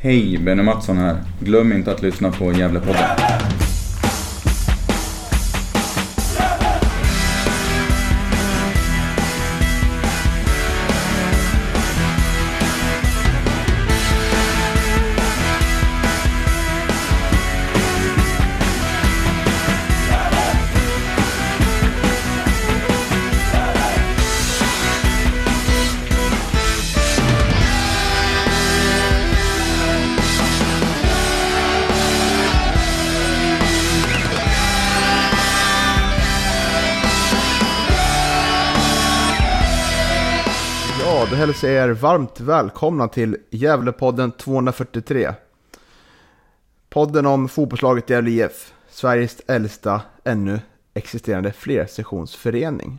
Hej, Benny Mattsson här. Glöm inte att lyssna på Gävlepodden. Hälsar er varmt välkomna till Gävlepodden 243. Podden om fotbollslaget Gävle IF, Sveriges äldsta ännu existerande flersessionsförening.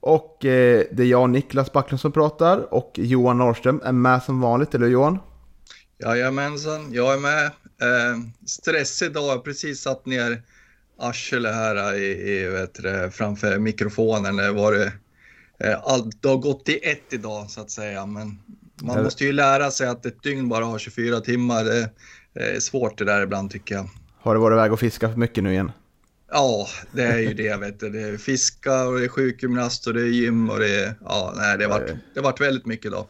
Och eh, det är jag och Niklas Backlund som pratar och Johan Norrström är med som vanligt, eller hur, Johan? Jajamensan, jag är med. Eh, stressig dag, jag har precis satt ner arslet här i, i, vet du, framför mikrofonen. Det, var det, allt, det har gått i ett idag så att säga, men man måste ju lära sig att ett dygn bara har 24 timmar. Det, det är svårt det där ibland tycker jag. Har du varit iväg och fiskat för mycket nu igen? Ja, det är ju det. Vet du. Det är fiska och det är sjukgymnast och det är gym och det är... Ja, nej, det har varit, det har varit väldigt mycket idag.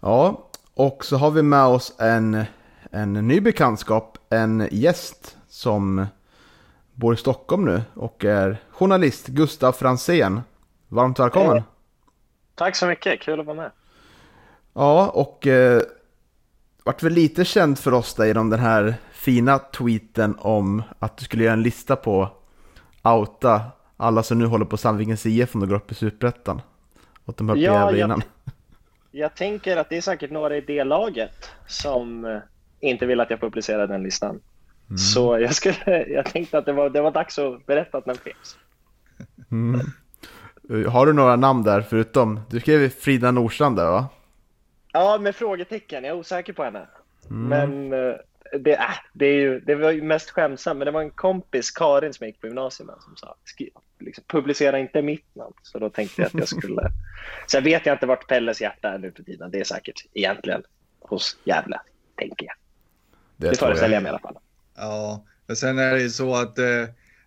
Ja, och så har vi med oss en, en ny bekantskap, en gäst som bor i Stockholm nu och är journalist, Gustav Fransén. Varmt välkommen! Hej. Tack så mycket, kul att vara med. Ja, och eh, vart väl lite känd för oss där genom den här fina tweeten om att du skulle göra en lista på outa alla som nu håller på Sandvikens IF om de går upp i Superettan. Och de på Ja, jag- innan. Jag tänker att det är säkert några i det laget som eh, inte vill att jag publicerar den listan. Så jag, skulle, jag tänkte att det var, det var dags att berätta att den finns. Mm. Eh, Har du några namn där förutom, du skrev Frida Nordstrand där va? Ja, med frågetecken. Jag är osäker på henne. Mm. Men eh, det, äh, det, är ju, det var ju mest skämtsamt. Men det var en kompis, Karin, som jag gick på gymnasiet med, som sa "Skri- liksom, publicera inte mitt namn. Så då tänkte jag att jag skulle... Sen vet jag inte vart Pelles hjärta är nu för tiden. Det är säkert egentligen hos Gävle, tänker jag. Det, tror föreställer jag mig i alla fall. Ja, men sen är det ju så att eh,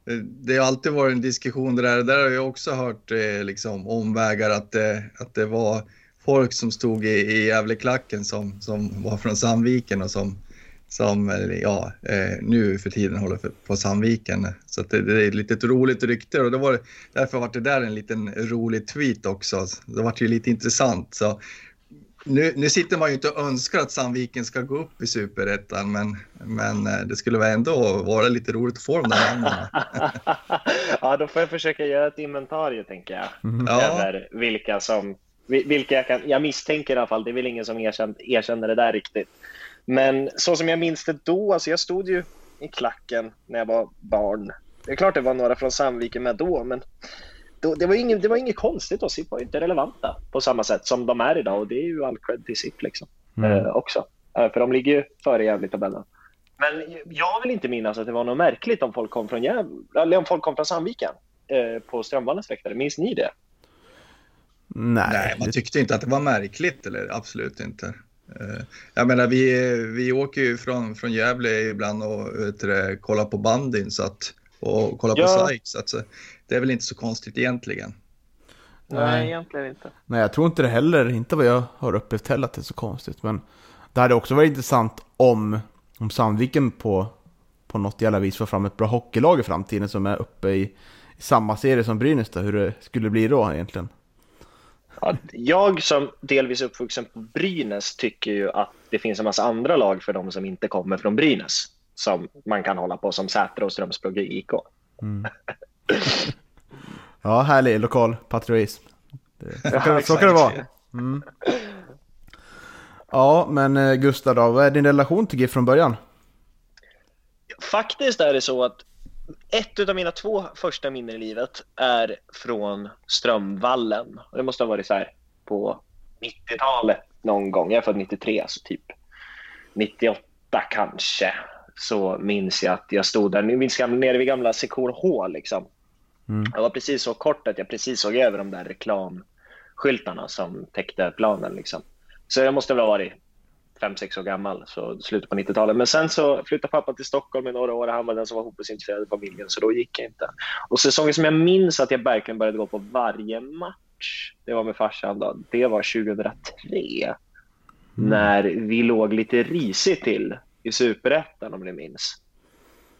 Eh, det har alltid varit en diskussion det där. Där har jag också hört eh, liksom omvägar att, det, att det var folk som stod i, i Gävleklacken som, som var från Sandviken och som, som ja, eh, nu för tiden håller på Sandviken. Så att det, det är ett litet roligt rykte och det var, därför var det där en liten rolig tweet också. Det var ju lite intressant. Så nu, nu sitter man ju inte och önskar att Sandviken ska gå upp i superettan, men, men eh, det skulle väl ändå vara lite roligt att få de där namnen. ja, då får jag försöka göra ett inventarium, tänker jag. Ja. Över vilka som... vil- Vilka jag, kan, jag misstänker i alla fall, det är väl ingen som erkänner, erkänner det där riktigt. Men så som jag minns det då, alltså jag stod ju i klacken när jag var barn. Det är klart det var några från Sandviken med då, men det, var inget, det var inget konstigt då. SIP var inte relevanta på samma sätt som de är idag och det är ju all cred till SIP liksom. Eh, också. Eh, för de ligger ju före Gävle i tabellen. Men jag vill inte minnas att det var något märkligt om folk kom från Gävle, eller om folk kom från Sandviken eh, på Strömvallens läktare. Minns ni det? Nej, Nej, man tyckte inte att det var märkligt, eller absolut inte. Eh, Jag menar, vi, vi åker ju från, från Gävle ibland och vet kollar på bandyn så att, och kollar på Ja. SAIK, så att, så det är väl inte så konstigt egentligen. Nej. egentligen inte. Nej, jag tror inte det heller, inte vad jag har upplevt heller att det är så konstigt. Men det hade också varit intressant om, om Sandviken på, på något jävla vis får fram ett bra hockeylag i framtiden som är uppe i, i samma serie som Brynäs då, hur det skulle bli då egentligen. Ja, jag som delvis uppvuxen på Brynäs tycker ju att det finns en massa andra lag för de som inte kommer från Brynäs som man kan hålla på som Sätra och Strömsbruk IK. Ja, härlig lokal patriotism. Det- Så kan, Ja, så kan det vara. Mm. Ja, men eh, Gustav då, vad är din relation till GIF från början? Faktiskt är det så att ett av mina två första minnen i livet är från Strömvallen. Det måste ha varit så här på 90-talet någon gång. Jag är född 93, så typ 98 kanske. Så minns jag att jag stod där, nu minns jag nere vid gamla sektion H liksom. Mm. Jag var precis så kort att jag precis såg över de där reklamskyltarna som täckte planen liksom. Så jag måste väl ha varit 5-6 år gammal, så slutet på 90-talet. Men sen så flyttade pappa till Stockholm i några år och han var den som var fotbollsintresserad i familjen, så då gick jag inte. Och säsongen som jag minns att jag verkligen började gå på varje match, det var med farsan då, det var 2003. Mm. När vi låg lite risigt till i superettan om ni minns.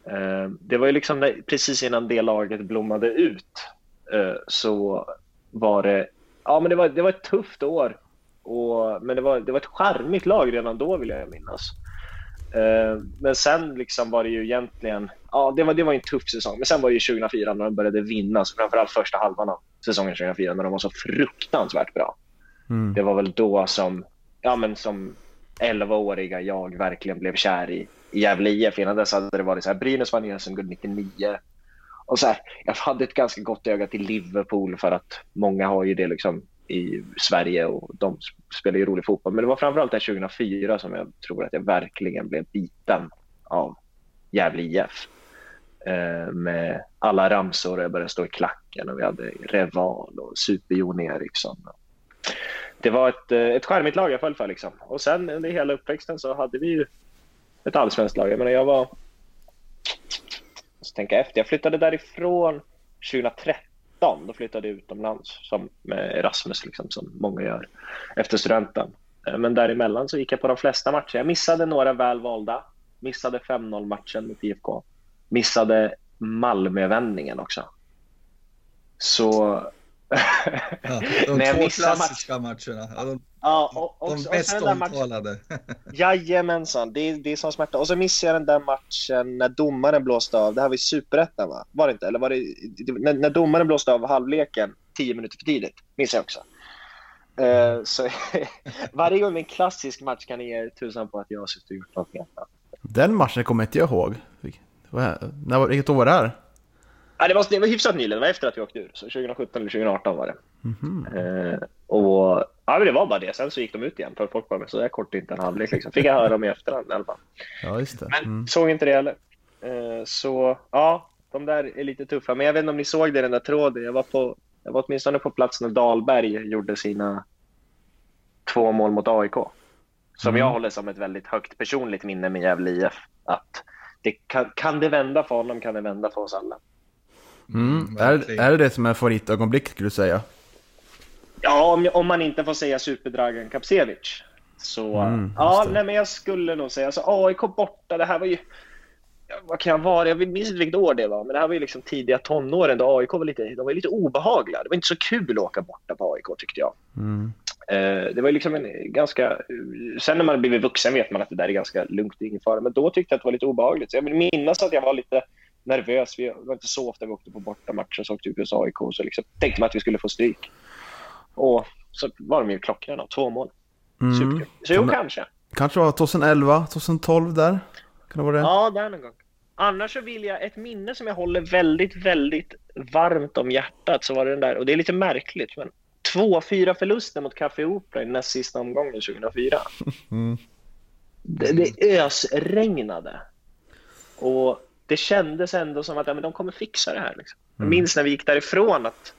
Eh, det var ju liksom precis innan det laget blommade ut eh, så var det, ja men det var, det var ett tufft år och, men det var, det var ett charmigt lag redan då vill jag minnas. Uh, men sen liksom var det ju egentligen, ja det var, det var en tuff säsong. Men sen var det ju 2004 när de började vinna, så framförallt första halvan av säsongen 2004 när de var så fruktansvärt bra. Mm. Det var väl då som, ja men som 11-åriga jag verkligen blev kär i Gävle IF. Innan dess hade det varit så här, Brynäs vann SM-guld 99. Och så här, jag hade ett ganska gott öga till Liverpool för att många har ju det liksom i Sverige och de spelar ju rolig fotboll. Men det var framförallt där 2004 som jag tror att jag verkligen blev biten av Gävle IF. Eh, med alla ramsor och jag började stå i klacken och vi hade Reval och Super-Jon Eriksson. Det var ett, eh, ett charmigt lag jag föll för. Liksom. Och sen under hela uppväxten så hade vi ju ett allsvenskt lag. Jag menar, jag var... Jag tänka efter. Jag flyttade därifrån 2013 då flyttade jag utomlands som med Erasmus, liksom, som många gör efter studenten. Eh, men däremellan så gick jag på de flesta matcher. Jag missade några väl valda. Missade 5-0 matchen mot IFK. Missade Malmövändningen också. Så ja, de två klassiska match... matcherna. Ja, de, ja, och, och, de mest omtalade. Jajamensan, det är, det är som smärta. Och så missade jag den där matchen när domaren blåste av. Det här var i superettan, va? Var det inte? Eller var det, när, när domaren blåste av halvleken tio minuter för tidigt. Minns jag också. Uh, så varje gång med en klassisk match kan ni ge tusan på att jag har suttit och gjort något annat. Den matchen kommer inte jag ihåg. Vilket år var det här? Ja, det, var, det var hyfsat nyligen, det var efter att vi åkte ur. Så 2017 eller 2018 var det. Mm -hmm. eh, och ja, men det var bara det. Sen så gick de ut igen för folk var med så där kort inte en halvlek. Liksom. Fick jag höra dem i efterhand i alla fall. Ja, just det. Men mm. såg inte det heller. Eh, så ja, de där är lite tuffa. Men jag vet inte om ni såg det i den där tråden. Jag var, på, jag var åtminstone på plats när Dahlberg gjorde sina två mål mot AIK. Som mm. jag håller som ett väldigt högt personligt minne med Gävle IF. Att det kan, kan det vända för honom kan det vända för oss alla. Mm. Är, är det det som är favoritögonblick skulle du säga? Ja, om, om man inte får säga Superdragen Kapsevic. Så mm, ja, nej, men jag skulle nog säga alltså, AIK borta. Det här var ju vad kan jag vara? Jag minns inte vilket år det var, men det här var ju liksom tidiga tonåren då AIK var lite, de var lite obehagliga. Det var inte så kul att åka borta på AIK tyckte jag. Mm. Eh, det var liksom en ganska... Sen när man blivit vuxen vet man att det där är ganska lugnt, ingen fara. Men då tyckte jag att det var lite obehagligt. Så jag vill minnas att jag var lite nervös. Vi var inte så ofta vi åkte på bortamatcher, så åkte vi på AIK. Så liksom tänkte man att vi skulle få stryk. Och så var de ju klockrena, två mål. Mm. Superkul. Så jo, kanske. Kanske var 2011, 2012 där? Kan det vara det? Ja, där någon gång. Annars så vill jag, ett minne som jag håller väldigt, väldigt varmt om hjärtat så var det den där, och det är lite märkligt, men 2-4 förluster mot Café Opera i näst sista omgången 2004. Mm. Det, det ösregnade. Och det kändes ändå som att ja, men de kommer fixa det här. Liksom. Jag mm. minns när vi gick därifrån att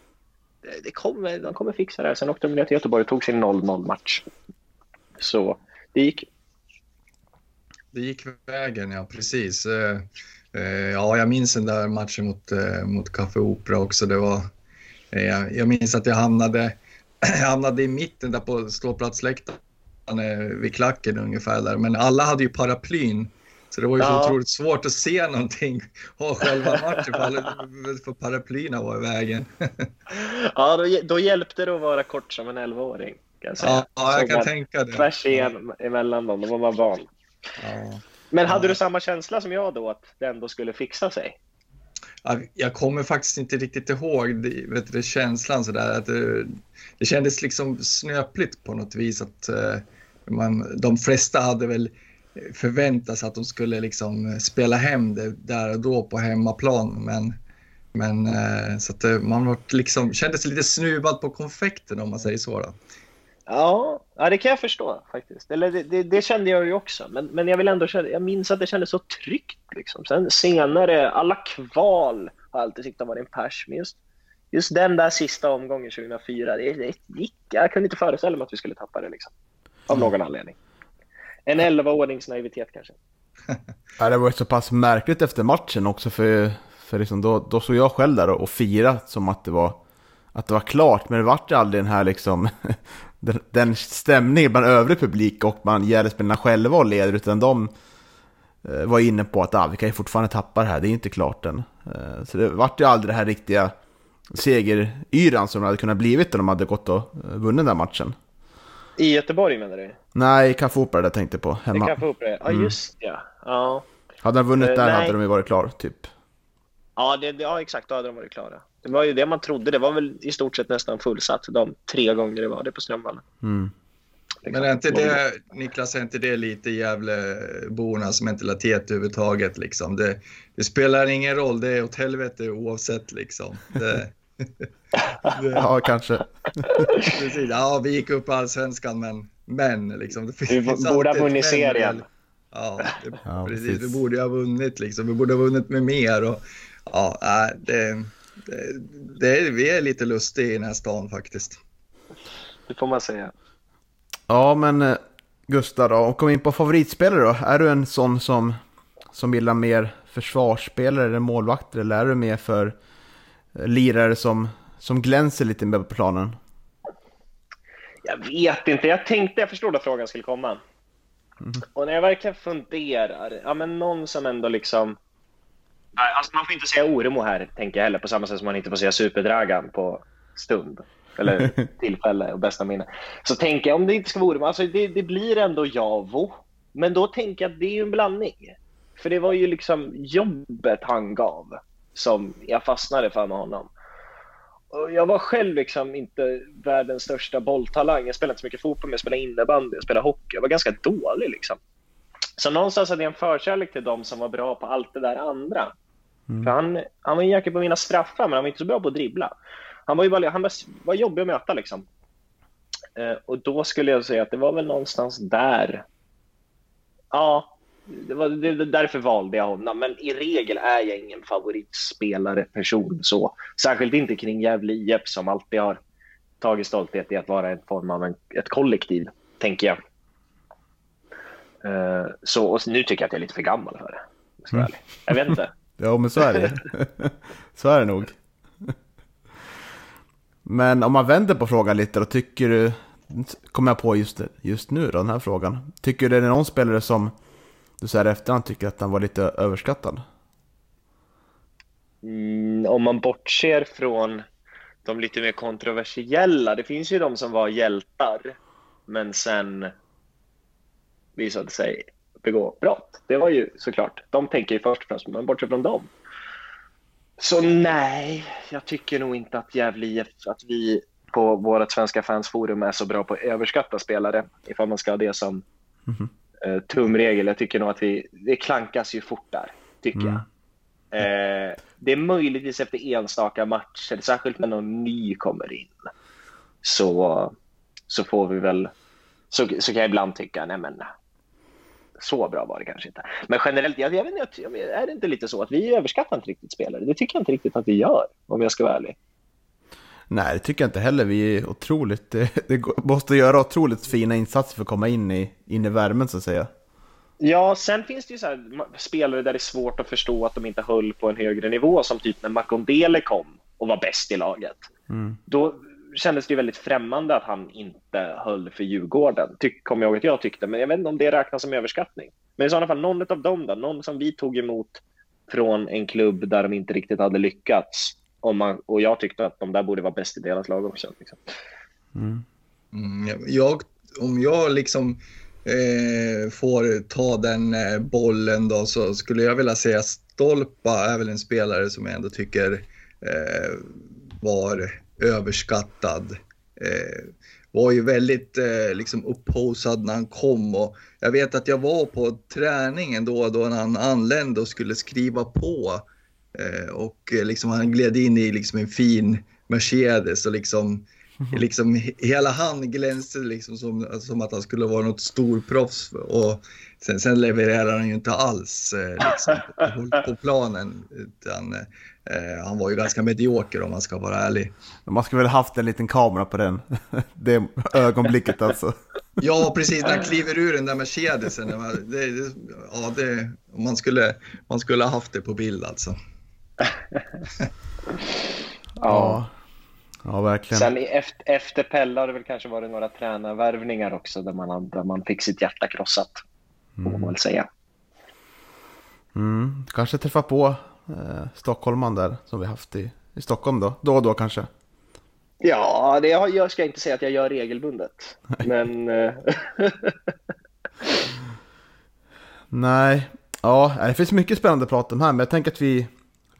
det kommer, de kommer fixa det här. Sen åkte de ner till Göteborg och tog sin 0-0 match. Så det gick. Det gick vägen, ja precis. Eh, eh, ja, jag minns den där matchen mot, eh, mot Café Opera också. Det var, jag minns att jag hamnade, jag hamnade i mitten där på ståplatsläktaren vid klacken ungefär där. Men alla hade ju paraplyn så det var ju ja. så otroligt svårt att se någonting av själva matchen för, för paraplyerna var i vägen. ja, då, då hjälpte det att vara kort som en 11-åring. Ja, ja, jag kan tänka det. Tvärs igen, emellan dem, då var man van. Ja. Men hade ja. du samma känsla som jag då, att det ändå skulle fixa sig? Jag kommer faktiskt inte riktigt ihåg det, vet du, känslan sådär. Att det, det kändes liksom snöpligt på något vis. att uh, man, De flesta hade väl förväntas att de skulle liksom spela hem det där och då på hemmaplan. Men, men eh, så att eh, man var liksom, kändes lite snuvad på konfekten om man säger så. Då. Ja, ja, det kan jag förstå faktiskt. Eller det, det, det, kände jag ju också. Men, men jag vill ändå jag minns att det kändes så tryggt. Liksom. Sen senare, alla kval har alltid tyckt har varit en pers. Men just, just den där sista omgången 2004, det, det gick, jag kunde inte föreställa mig att vi skulle tappa det liksom. Av någon anledning en 11-årings naivitet kanske. Ja, det var ju så pass märkligt efter matchen också för, för liksom då, då såg jag själv där och, och som att det var att det var klart, men det vart ju aldrig den här liksom den, den stämningen bland övrig publik och man Gärdespelarna själva och leder utan de eh, var inne på att ah, vi kan ju fortfarande tappa det här, det är inte klart än. Eh, så det vart ju aldrig det här riktiga segeryran som det hade kunnat blivit om de hade gått och eh, vunnit den där matchen. I Göteborg menar du? Nej, i Café Opera jag tänkte på, hemma. Få upp det. Ja, Mm. just ja. Ja, Hade de vunnit Eh, där nej. hade de ju varit klar, typ. ja, det, det- ja exakt. Då hade de varit klara. Det var ju det man trodde. Det var väl i stort sett nästan fullsatt de tre gånger det var det på Strömvallen. Mm. Men är inte det, Niklas, är inte det lite Gävlebornas mentalitet överhuvudtaget? Liksom? Det, det spelar ingen roll, det är åt helvete oavsett. Liksom. Det, Ja, kanske. precis. Ja, vi gick upp allsvenskan, men, men liksom, det Vi finns borde ha vunnit serien. Ja, det, Ja, precis. precis. Vi borde ha vunnit, liksom. vi borde ha vunnit med mer. Och, ja, det, det, det, vi är lite lustiga i den här stan faktiskt. Det får man säga. Ja, men eh, Gustav då, och kom in på favoritspelare då. Är du en sån som, som gillar mer försvarsspelare eller målvakter eller är du mer för lirare som, som glänser lite mer på planen? Jag vet inte. Jag tänkte, jag förstod att frågan skulle komma. Och när jag verkligen funderar, ja men någon som ändå liksom... Alltså man får inte säga Oremo här, tänker jag heller, på samma sätt som man inte får säga Superdragan på stund. Eller tillfälle och bästa minne. Så tänker jag, om det inte ska vara Oremo, alltså det, det blir ändå Javo. Men då tänker jag att det är ju en blandning. För det var ju liksom jobbet han gav som jag fastnade för med honom. Och jag var själv liksom inte världens största bolltalang. Jag spelade inte så mycket fotboll, men jag spelade innebandy, jag spelade hockey. Jag var ganska dålig liksom. Så någonstans hade jag en förkärlek till de som var bra på allt det där andra. För han, han var jäkel på mina straffar, men han var inte så bra på att dribbla. Han var ju bara, han var, var jobbig att möta liksom. Eh, och då skulle jag säga att det var väl någonstans där. Ja, det var, det, det- därför valde jag honom. Men i regel är jag ingen favoritspelare person så. Särskilt inte kring Gävle IF som alltid har tagit stolthet i att vara en form av en, ett kollektiv, tänker jag. Eh, så, och nu tycker jag att jag är lite för gammal för det. jag ärlig. Jag vet inte. Ja, men så är det Så är det nog. Men om man vänder på frågan lite då, tycker du, kommer jag på just, just nu då, den här frågan. Tycker du det är någon spelare som du säger efterhand tycker att han var lite överskattad? Mm, om man bortser från de lite mer kontroversiella. Det finns ju de som var hjältar, men sen visade sig begå brott. Det var ju såklart, de tänker ju först och främst, men bortsett från dem. Så nej, jag tycker nog inte att Gävle IF, att vi på vårt svenska fansforum är så bra på att överskatta spelare, ifall man ska ha det som eh, tumregel. Jag tycker nog att vi, det klankas ju fort där, tycker jag. Eh, det är möjligtvis efter enstaka matcher, särskilt när någon ny kommer in. Så, så får vi väl, så, så kan jag ibland tycka, nej men så bra var det kanske inte. Men generellt, jag, jag vet inte, är det inte lite så att vi överskattar inte riktigt spelare? Det tycker jag inte riktigt att vi gör, om jag ska vara ärlig. Nej, det tycker jag inte heller. Vi är otroligt, det, måste göra otroligt fina insatser för att komma in i, in i värmen så att säga. Ja, sen finns det ju så spelare där det är svårt att förstå att de inte höll på en högre nivå, som typ när Makondele kom och var bäst i laget. Då kändes det ju väldigt främmande att han inte höll för Djurgården, Tyck, kommer jag ihåg att jag tyckte. Men jag vet inte om det räknas som överskattning. Men i sådana fall, någon av dem då, någon som vi tog emot från en klubb där de inte riktigt hade lyckats. Om man, och jag tyckte att de där borde vara bäst i deras lag också. Liksom. Mm, jag, om jag liksom eh, får ta den eh, bollen då så skulle jag vilja säga Stolpa är väl en spelare som jag ändå tycker eh, var överskattad. Eh, var ju väldigt eh, liksom upphaussad när han kom och jag vet att jag var på träningen då, då när han anlände och skulle skriva på eh, och eh, liksom han gled in i liksom en fin Mercedes och liksom liksom, he- hela han glänste liksom som, som att han skulle vara något storproffs. Och sen, sen levererar han ju inte alls eh, liksom, på, planen. Utan, eh, han var ju ganska medioker om man ska vara ärlig. Man skulle väl haft en liten kamera på den, det ögonblicket alltså. Ja, precis. När han kliver ur den där Mercedesen. Det, det, ja, det, man, skulle, man skulle ha haft det på bild alltså. Ja, ja verkligen. Sen i- efter, efter Pelle har det väl kanske varit några tränarvärvningar också där man, där man fick sitt hjärta krossat. Får man väl säga. Mm, kanske träffa på eh, stockholman där som vi haft i, i Stockholm då. Då och då kanske. Ja, det har, jag ska inte säga att jag gör regelbundet. Men eh, Nej, ja, det finns mycket spännande att prata om här, men jag tänker att vi,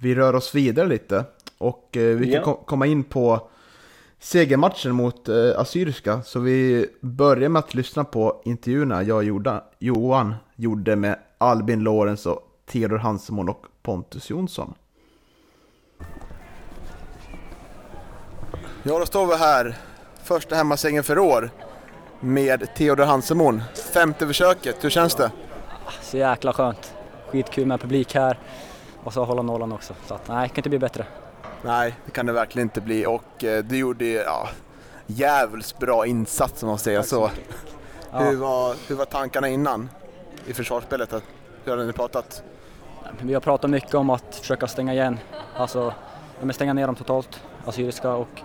vi rör oss vidare lite. Och eh, vi kan Ja. komma in på segermatchen mot eh, Assyriska. Så vi börjar med att lyssna på intervjuerna jag gjorde, Johan gjorde med Albin Lorenz och Theodor Hansemon och Pontus Jonsson. Ja, då står vi här. Första hemmasegern för år med Theodor Hansemon. Femte försöket, hur känns det? Så jäkla skönt. Skitkul med publik här och så hålla nollan också. Så att, nej, det kan inte bli bättre. Nej, det kan det verkligen inte bli och eh, du gjorde ja, jävligt bra insats om man säger så. Ja. Hur, var, hur var tankarna innan i försvarsspelet? Hur hade ni pratat? Vi har pratat mycket om att försöka stänga igen, alltså ja, stänga ner dem totalt, Assyriska och,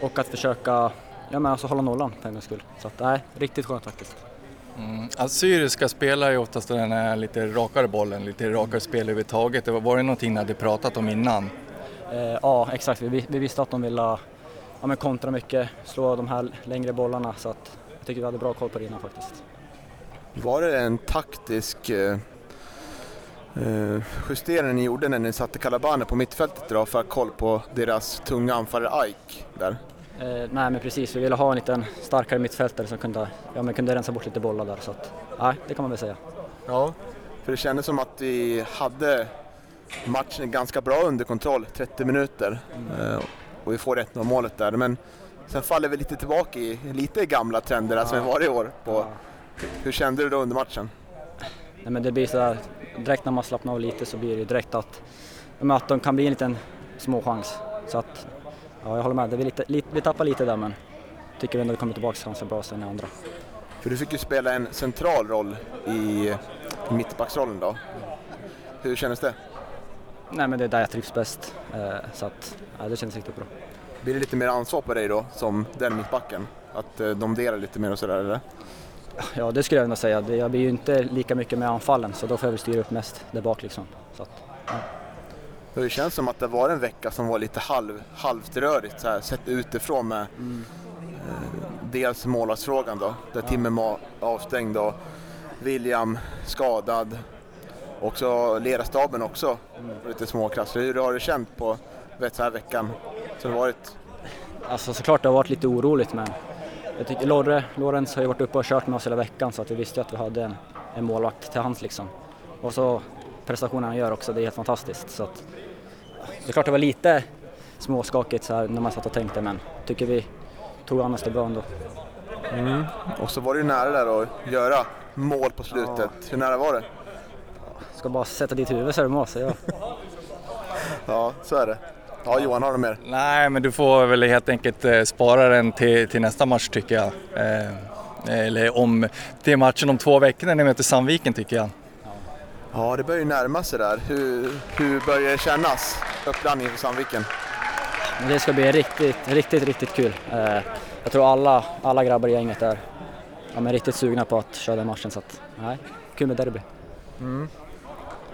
och att försöka ja, men alltså hålla nollan för en gångs skull. Så att, nej, riktigt skönt faktiskt. Mm. Assyriska spelar ju oftast den här lite rakare bollen, lite rakare spel överhuvudtaget. Det var, var det någonting ni hade pratat om innan? Eh, ja, exakt. Vi, vi visste att de ville ja, men kontra mycket, slå de här längre bollarna så att jag tycker vi hade bra koll på det innan faktiskt. Var det en taktisk eh, eh, justering ni gjorde när ni satte Calabane på mittfältet idag för att ha koll på deras tunga anfallare Ike där? Eh, nej men precis, vi ville ha en liten starkare mittfältare som kunde, ja, men kunde rensa bort lite bollar där så att, nej det kan man väl säga. Ja, för det kändes som att vi hade matchen ganska bra under kontroll, 30 minuter. Eh, och vi får 1-0 målet där. Men sen faller vi lite tillbaka i lite gamla trender där som vi var i år. På. Ja. Hur kände du då under matchen? Nej, men det blir så här, direkt när man slappnar av lite så blir det direkt att, ja, att de kan bli en liten småchans. Så att, ja jag håller med, det blir lite, lite, vi tappar lite där men tycker ändå vi kommer tillbaka ganska bra sen i andra. För du fick ju spela en central roll i mittbacksrollen då. Hur kändes det? Nej men det är där jag trivs bäst. Eh, så att, ja, det känns riktigt bra. Blir det lite mer ansvar på dig då, som den mittbacken? Att eh, de delar lite mer och sådär eller? Ja det skulle jag ändå säga, jag blir ju inte lika mycket med anfallen så då får jag väl styra upp mest där bak liksom. Så att, För Det känns som att det var en vecka som var lite halv, halvt rörigt så här, sett utifrån med eh, dels målvaktsfrågan då, där Timmer var avstängd och William skadad. Och så ledarstaben också, var lite småkrasslig. Hur har du känt på vet, så här veckan som det varit? Alltså såklart det har varit lite oroligt men jag tycker Lorre, Lorenz har ju varit uppe och kört med oss hela veckan så att vi visste att vi hade en, en målvakt till hands liksom. Och så prestationen han gör också, det är helt fantastiskt. Så att, det är klart det var lite småskakigt så här när man satt och tänkte men tycker vi tog annars det bra ändå. Och så var det ju nära där att göra mål på slutet. Hur nära var det? Ska bara sätta dit huvudet så är det mål så ja. Ja, så är det. Ja, Johan har du mer? Nej, men du får väl helt enkelt eh, spara den till, till nästa match tycker jag. Eh, eller om, till matchen om två veckor när ni möter Sandviken tycker jag. Ja, det börjar ju närma sig där. Hur, hur börjar det kännas? Uppladdningen för Sandviken? Det ska bli riktigt, riktigt, riktigt kul. Eh, jag tror alla, alla grabbar i gänget är ja, men riktigt sugna på att köra den matchen så att, nej, kul med derby.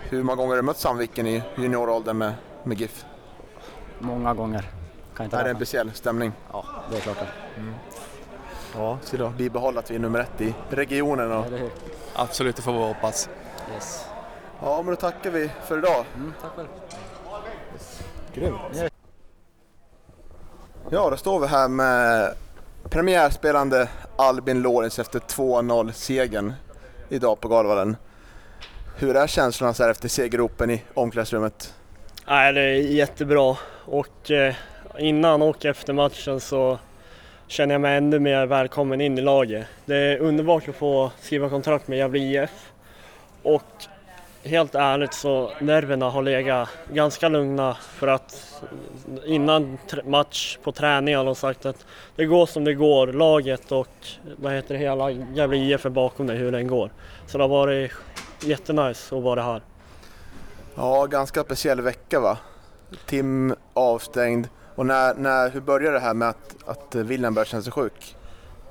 Hur många gånger har du mött Sandviken i junioråldern med, med GIF? Många gånger. Kan inte Är det en speciell stämning? Ja, det är klart det. Ja, så då bibehålla att vi är nummer ett i regionen. Och... Absolut, det får vi hoppas. Yes. Ja, men då tackar vi för idag. Mm, tack själv. Grymt. Ja, då står vi här med premiärspelande Albin Lorenz efter 2-0 segern idag på Galvallen. Hur är känslorna så här efter segerropen i omklädningsrummet? Nej, det är jättebra och eh, innan och efter matchen så känner jag mig ännu mer välkommen in i laget. Det är underbart att få skriva kontrakt med Gävle IF och helt ärligt så nerverna har legat ganska lugna för att innan match på träning har de sagt att det går som det går, laget och vad heter det, hela Gävle IF är bakom dig hur den går. Så det har varit jättenice att vara här. Ja, ganska speciell vecka va? Tim avstängd. Och när, när, hur började det här med att, att William började känna sig sjuk?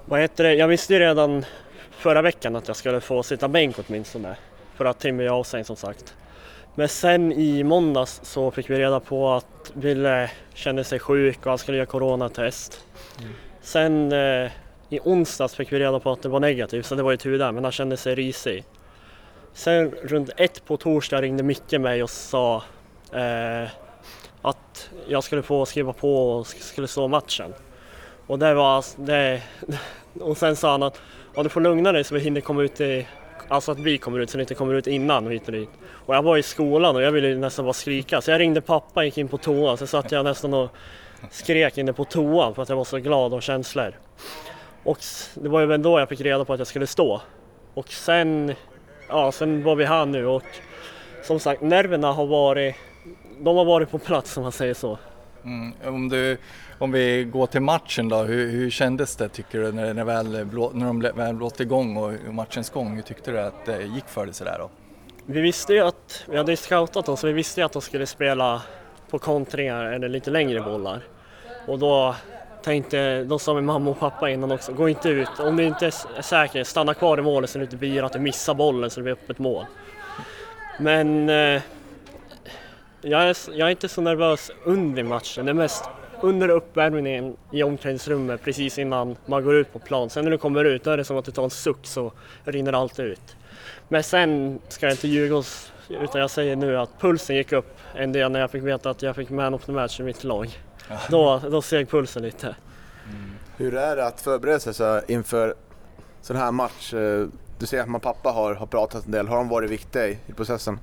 Vad heter det, jag visste ju redan förra veckan att jag skulle få sitta bänk åtminstone. För att Tim är avstängd som sagt. Men sen i måndags så fick vi reda på att Ville kände sig sjuk och han skulle göra coronatest. Mm. Sen eh, i onsdags fick vi reda på att det var negativt så det var ju tur där men han kände sig risig. Sen runt ett på torsdag ringde Micke mig och sa eh, att jag skulle få skriva på och skulle stå matchen. Och det var det, och sen sa han att ja, du får lugna dig så vi hinner komma ut i Alltså att vi kommer ut så det inte kommer ut innan och hit och dit. Och jag var i skolan och jag ville nästan bara skrika så jag ringde pappa och gick in på toan så satt jag nästan och skrek inne på toan för att jag var så glad och känslor. Och det var ju väl då jag fick reda på att jag skulle stå. Och sen, ja sen var vi här nu och som sagt nerverna har varit, de har varit på plats om man säger så. Mm, om, du, om vi går till matchen då, hur, hur kändes det tycker du när, när, väl, när de väl blåste igång och matchens gång? Hur tyckte du att det gick för dig sådär då? Vi visste ju att, vi hade scoutat dem så vi visste ju att de skulle spela på kontringar eller lite längre bollar. Och då tänkte, då sa min mamma och pappa innan också, gå inte ut, om du inte är säker, stanna kvar i målet så du inte blir att du missar bollen så det blir öppet mål. Men eh, jag är, jag är inte så nervös under matchen, det är mest under uppvärmningen i omklädningsrummet precis innan man går ut på plan. Sen när du kommer ut då är det som att du tar en suck så rinner allt ut. Men sen ska jag inte ljuga oss, utan jag säger nu att pulsen gick upp en del när jag fick veta att jag fick man of the match i mitt lag. Då, då steg pulsen lite. Mm. Hur är det att förbereda sig så inför sån här match? Eh, du säger att man pappa har, har pratat en del, har de varit viktiga i, i processen?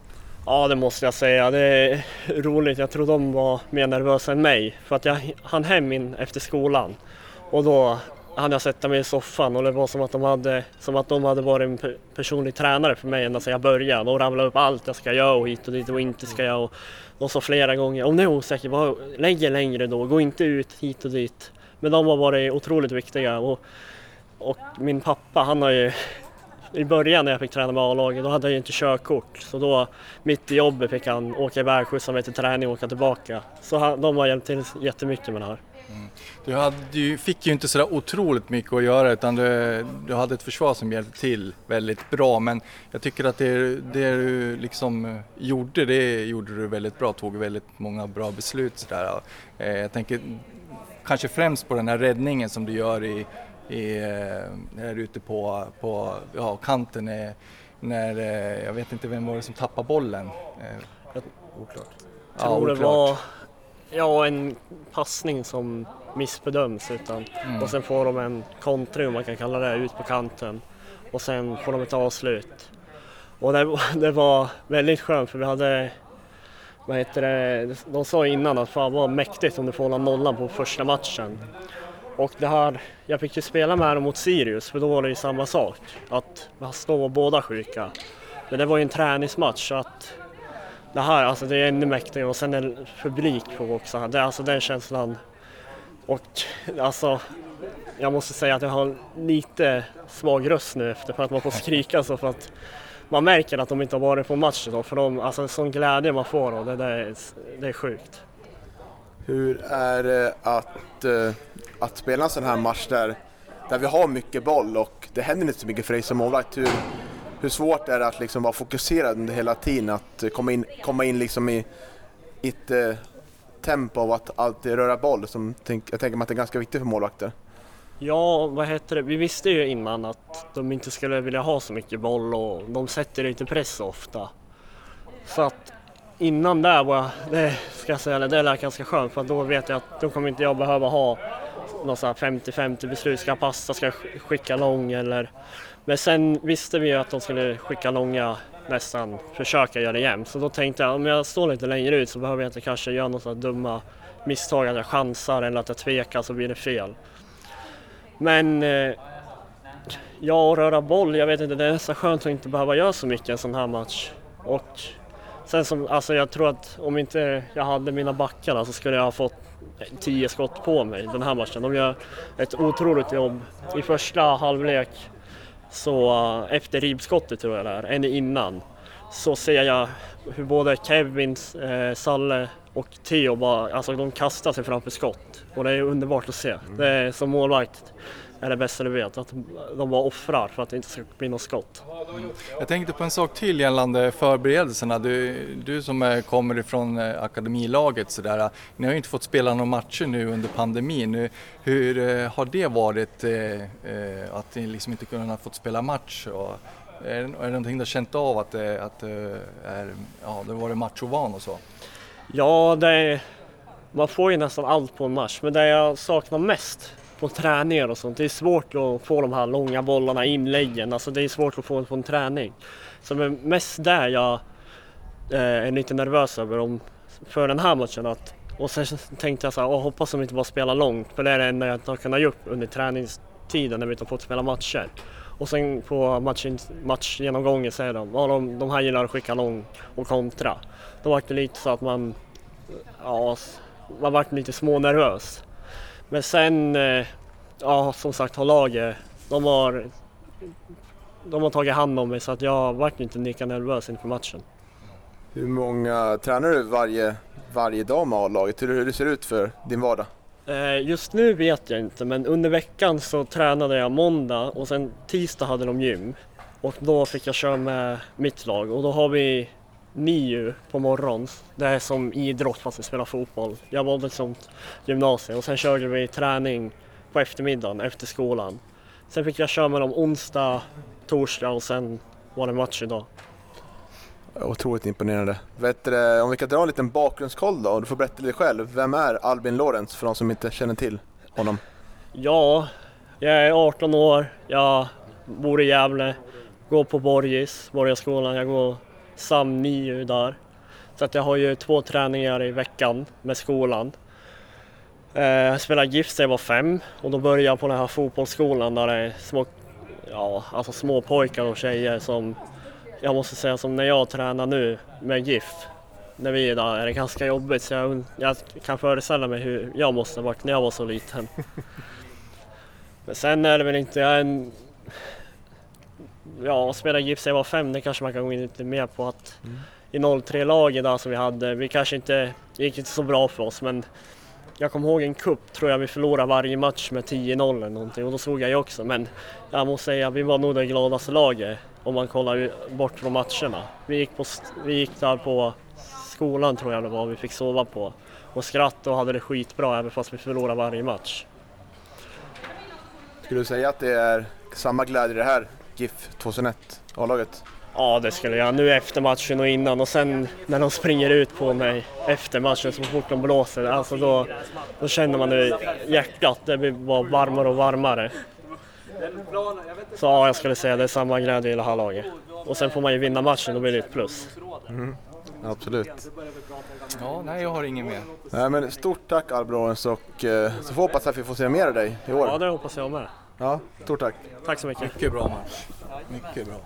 Ja, det måste jag säga. Det är roligt. Jag tror de var mer nervösa än mig. För att jag hann hem in efter skolan och då hade jag sätta mig i soffan och det var som att de hade, som att de hade varit en personlig tränare för mig ända sedan jag började. De ramlade upp allt jag ska göra och hit och dit och inte ska göra. Och de sa flera gånger, om du är osäker, lägg er längre då, gå inte ut hit och dit. Men de har varit otroligt viktiga och, och min pappa han har ju i början när jag fick träna med A-laget, då hade jag ju inte körkort. Så då, mitt i jobbet fick han åka iväg, skjutsa mig till träning och åka tillbaka. Så han, de har hjälpt till jättemycket med det här. Mm. Du, hade, du fick ju inte sådär otroligt mycket att göra utan du, du hade ett försvar som hjälpte till väldigt bra men jag tycker att det, det du liksom eh, gjorde, det gjorde du väldigt bra, tog väldigt många bra beslut sådär. Eh, jag tänker kanske främst på den här räddningen som du gör i i, eh, ute på, på ja, kanten är, när, eh, jag vet inte vem var det som tappade bollen. Jag oklart. Jag tror ja, det var ja, en passning som missbedöms utan, mm. och sen får de en kontring om man kan kalla det ut på kanten och sen får de ett avslut. Och det, det var väldigt skönt för vi hade vad heter det, de sa innan att fan vad mäktigt om du får hålla nollan på första matchen. Och det här, jag fick ju spela med dem mot Sirius för då var det ju samma sak. Att då var båda sjuka. Men det var ju en träningsmatch så att det här, alltså det är ännu mäktigare och sen en publik på också. Det alltså den känslan. Och alltså, jag måste säga att jag har lite svag röst nu efter för att man får skrika så för att man märker att de inte har varit på match idag för de, alltså sån glädje man får då, det, det, är, det är sjukt. Hur är det att, eh, att spela en sån här match där, där vi har mycket boll och det händer inte så mycket för dig som målvakt? Hur, hur svårt är det att liksom vara fokuserad under hela tiden? Att komma in, komma in liksom i, ett eh, tempo av att alltid röra boll som tänk, jag tänker mig att det är ganska viktigt för målvakter. Ja, vad heter det? Vi visste ju innan att de inte skulle vilja ha så mycket boll och de sätter inte press ofta. Så att innan där var jag, det ska jag säga, det lät ganska skönt för då vet jag att då kommer inte jag behöva ha något 50-50 beslut. Ska jag passa, ska jag skicka lång eller... Men sen visste vi ju att de skulle skicka långa nästan försöka göra det jämnt. Så då tänkte jag om jag står lite längre ut så behöver jag inte kanske göra några dumma misstag, att jag chansar eller att jag tvekar så blir det fel. Men eh, ja, röra boll, jag vet inte, det är nästan skönt att inte behöva göra så mycket en sån här match. Och sen som, alltså jag tror att om inte jag hade mina backar så skulle jag ha fått tio skott på mig den här matchen. De gör ett otroligt jobb. I första halvlek så eh, efter ribbskottet tror jag det är, en innan, så ser jag hur både Kevin, eh, Salle och Theo bara, alltså de kastar sig framför skott. Och det är underbart att se. Det är som målvakt är det bästa du vet, att de bara offrar för att det inte ska bli något skott. Jag tänkte på en sak till gällande förberedelserna. Du, du som kommer ifrån eh, akademilaget sådär, ni har ju inte fått spela några matcher nu under pandemin. Hur eh, har det varit eh, eh, att ni liksom inte kunnat fått spela match? Och, är, det någonting du har känt av att, det, att är, ja, det varit machovan och så? Ja, det är, man får ju nästan allt på en match, men det jag saknar mest på träningar och sånt. Det är svårt att få de här långa bollarna, inläggen. Alltså det är svårt att få på en träning. Så det är mest där jag eh, är lite nervös över om, för den här matchen. Att, och sen tänkte jag så här, åh, hoppas de inte bara spelar långt. För det är det enda jag inte har kunnat göra under träningstiden när vi inte har fått spela matcher. Och sen på matchen, matchgenomgången säger de, ja, de, de här gillar att skicka lång och kontra. Då var det lite så att man, ja, man vart lite smånervös. Men sen, eh, ja som sagt har laget, de har, de har tagit hand om mig så att jag vart inte lika nervös inför matchen. Hur många tränar du varje, varje dag med A-laget? Hur, hur ser det ut för din vardag? Eh, just nu vet jag inte men under veckan så tränade jag måndag och sen tisdag hade de gym. Och då fick jag köra med mitt lag och då har vi NIU på morgonen. Det är som idrott fast vi spelar fotboll. Jag var ett sånt gymnasium och sen körde vi träning på eftermiddagen efter skolan. Sen fick jag köra med dem onsdag, torsdag och sen var det match idag. Otroligt imponerande. Vet du, om vi kan dra en liten bakgrundskoll då, du får berätta lite själv. Vem är Albin Lorenz för de som inte känner till honom? Ja, jag är 18 år, jag bor i Gävle, går på Borgis, Borgaskolan. Jag går SAM 9 där. Så att jag har ju två träningar i veckan med skolan. Eh, jag spelade GIF sedan jag var fem och då började jag på den här fotbollsskolan där det är små, ja, alltså små pojkar och tjejer som jag måste säga som när jag tränar nu med GIF när vi är där är det ganska jobbigt så jag, jag kan föreställa mig hur jag måste ha varit när jag var så liten. Men sen är det väl inte, jag är en ja, spela GIF jag var fem, det kanske man kan gå in lite mer på att mm. i 03-laget där som vi hade, vi kanske inte, det gick inte så bra för oss men jag kommer ihåg en kupp tror jag vi förlorade varje match med 10-0 eller någonting och då såg jag ju också men jag måste säga vi var nog det gladaste laget om man kollar bort från matcherna. Vi gick, på, vi gick där på skolan tror jag det var vi fick sova på och skrattade och hade det skitbra även fast vi förlorade varje match. Skulle du säga att det är samma glädje det här GIF 2001, A-laget? Ja, det skulle jag. Nu efter matchen och innan och sen när de springer ut på mig efter matchen så fort de blåser, alltså då, då känner man det hjärtat, det blir bara varmare och varmare. Så ja, jag skulle säga det är samma glädje i det här laget. Och sen får man ju vinna matchen, då blir det ett plus. Mm. Absolut. Ja, nej jag har ingen mer. Nej, men stort tack Albrorens och eh, så får hoppas att vi får se mer av dig i år. Ja, det hoppas jag med. Ja, stort tack. Tack så mycket. Mycket bra match. Mycket bra.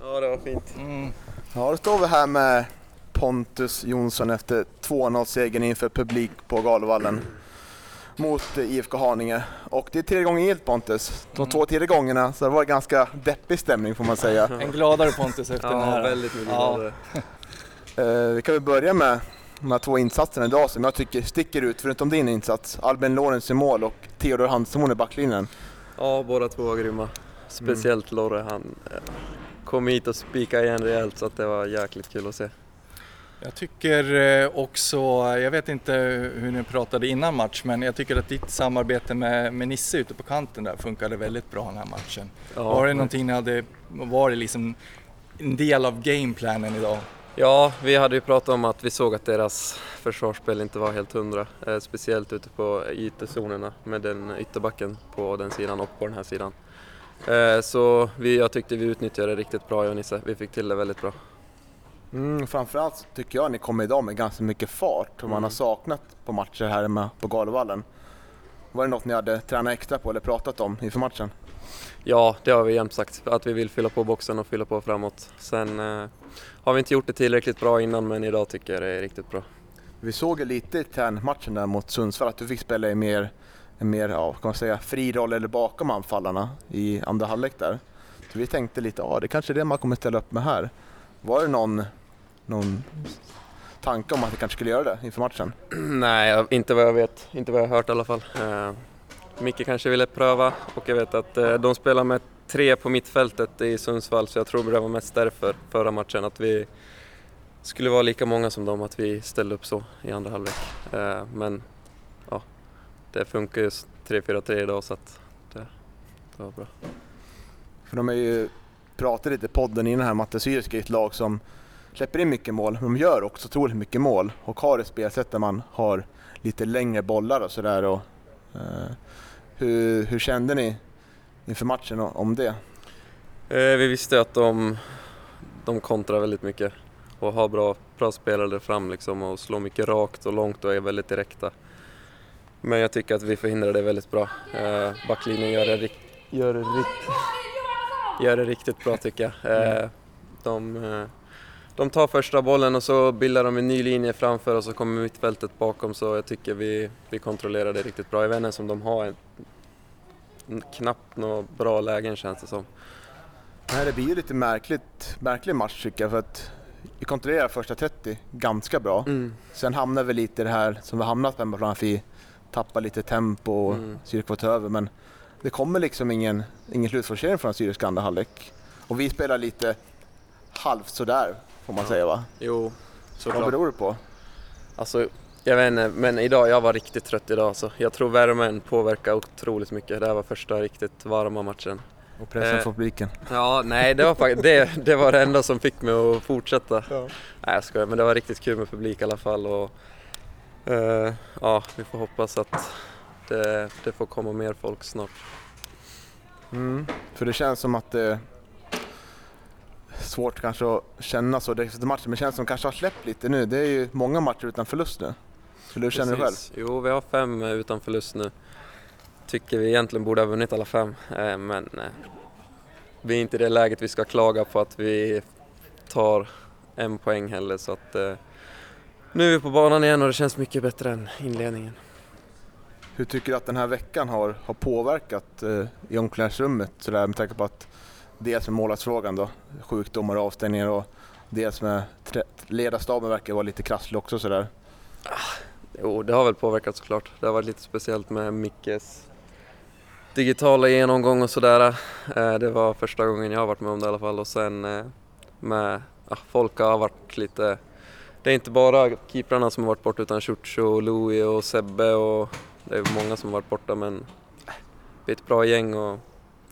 Ja, det var fint. Mm. Ja, då står vi här med Pontus Jonsson efter 2-0-segern inför publik på Galovallen mot IFK Haninge. Och det är tredje gången gillt Pontus. De mm. två tidigare gångerna så det var ganska deppig stämning får man säga. En gladare Pontus efter ja, den här. väldigt mycket gladare. Eh, vi kan väl börja med de här två insatserna idag som jag tycker sticker ut, förutom din insats. Albin Lorenz i mål och Theodor Hansemon i backlinjen. Ja, båda två var grymma. Speciellt mm. Lorre, han eh, kom hit och spikade igen rejält så att det var jäkligt kul att se. Jag tycker eh, också, jag vet inte hur ni pratade innan match, men jag tycker att ditt samarbete med, med Nisse ute på kanten där funkade väldigt bra den här matchen. Ja. Var det någonting ni hade, var det liksom en del av gameplanen idag? Ja, vi hade ju pratat om att vi såg att deras försvarsspel inte var helt hundra. Eh, speciellt ute på ytterzonerna med den ytterbacken på den sidan och på den här sidan. Eh, så vi, jag tyckte vi utnyttjade det riktigt bra jag och Nisse. Vi fick till det väldigt bra. Mm, framförallt tycker jag att ni kommer idag med ganska mycket fart och man har mm. saknat på matcher här med på Galovallen. Var det något ni hade tränat extra på eller pratat om inför matchen? Ja, det har vi jämt sagt, att vi vill fylla på boxen och fylla på framåt. Sen eh, har vi inte gjort det tillräckligt bra innan men idag tycker jag det är riktigt bra. Vi såg lite i matchen där mot Sundsvall att du fick spela i mer, en mer ja, kan man säga, fri roll eller bakom anfallarna i andra halvlek där. Så vi tänkte lite, ja det kanske är det man kommer ställa upp med här. Var det någon, någon tanke om att vi kanske skulle göra det inför matchen? Nej, inte vad jag vet, inte vad jag har hört i alla fall. Micke kanske ville pröva och jag vet att eh, de spelar med tre på mittfältet i Sundsvall så jag tror det var mest därför förra matchen att vi skulle vara lika många som dem, att vi ställde upp så i andra halvlek. Eh, men ja, det funkar ju 3-4-3 idag så att det, det var bra. För de är ju, pratat lite i podden innan här om att Syriska är ett lag som släpper in mycket mål, men de gör också otroligt mycket mål och har ett spelsätt där man har lite längre bollar och sådär. Eh, hur, hur kände ni inför matchen om det? Eh, vi visste att de, de kontrar väldigt mycket och har bra, bra spelare där fram liksom och slår mycket rakt och långt och är väldigt direkta. Men jag tycker att vi förhindrar det väldigt bra. Eh, backlinjen gör det, gör, det rikt, gör det riktigt bra tycker jag. Eh, de, eh, de tar första bollen och så bildar de en ny linje framför och så kommer mittfältet bakom så jag tycker vi, vi kontrollerar det riktigt bra. Jag vet inte ens om de har en, knappt några bra lägen känns det som. Nej, det blir ju lite märkligt, märklig match tycker jag för att vi kontrollerar första 30 ganska bra. Mm. Sen hamnar vi lite i det här som vi hamnat på hemmaplan, att vi tappar lite tempo och mm. Får över. Men det kommer liksom ingen, ingen slutforcering från Syriska andra halvlek. Och vi spelar lite halvt sådär får man ja. säga va? Jo, såklart. Vad beror det på? Alltså, jag vet inte, men idag, jag var riktigt trött idag alltså. Jag tror värmen påverkar otroligt mycket. Det här var första riktigt varma matchen. Och pressen eh, från publiken? Ja, nej det var faktiskt det, det var det enda som fick mig att fortsätta. Ja. Nej jag skojar, men det var riktigt kul med publik i alla fall. Och, eh, ja, vi får hoppas att det, det får komma mer folk snart. Mm, för det känns som att det svårt kanske att känna så direkt efter matchen, men känns som kanske har släppt lite nu. Det är ju många matcher utan förlust nu. Hur känner du själv? Jo, vi har fem utan förlust nu. Tycker vi egentligen borde ha vunnit alla fem, eh, men eh, vi är inte i det läget vi ska klaga på att vi tar en poäng heller. Så att, eh, nu är vi på banan igen och det känns mycket bättre än inledningen. Hur tycker du att den här veckan har, har påverkat eh, i omklädningsrummet sådär med tanke på att dels med målvaktsfrågan då, sjukdomar och avstängningar och dels med ledarstaben verkar vara lite krasslig också sådär. Ah, jo, det har väl påverkat såklart. Det har varit lite speciellt med Mickes digitala genomgång och sådär. Eh, det var första gången jag har varit med om det i alla fall och sen eh, med ja, folk har varit lite det är inte bara keeprarna som har varit borta utan Ciuccio, Louis och Sebbe och det är många som har varit borta men vi är ett bra gäng och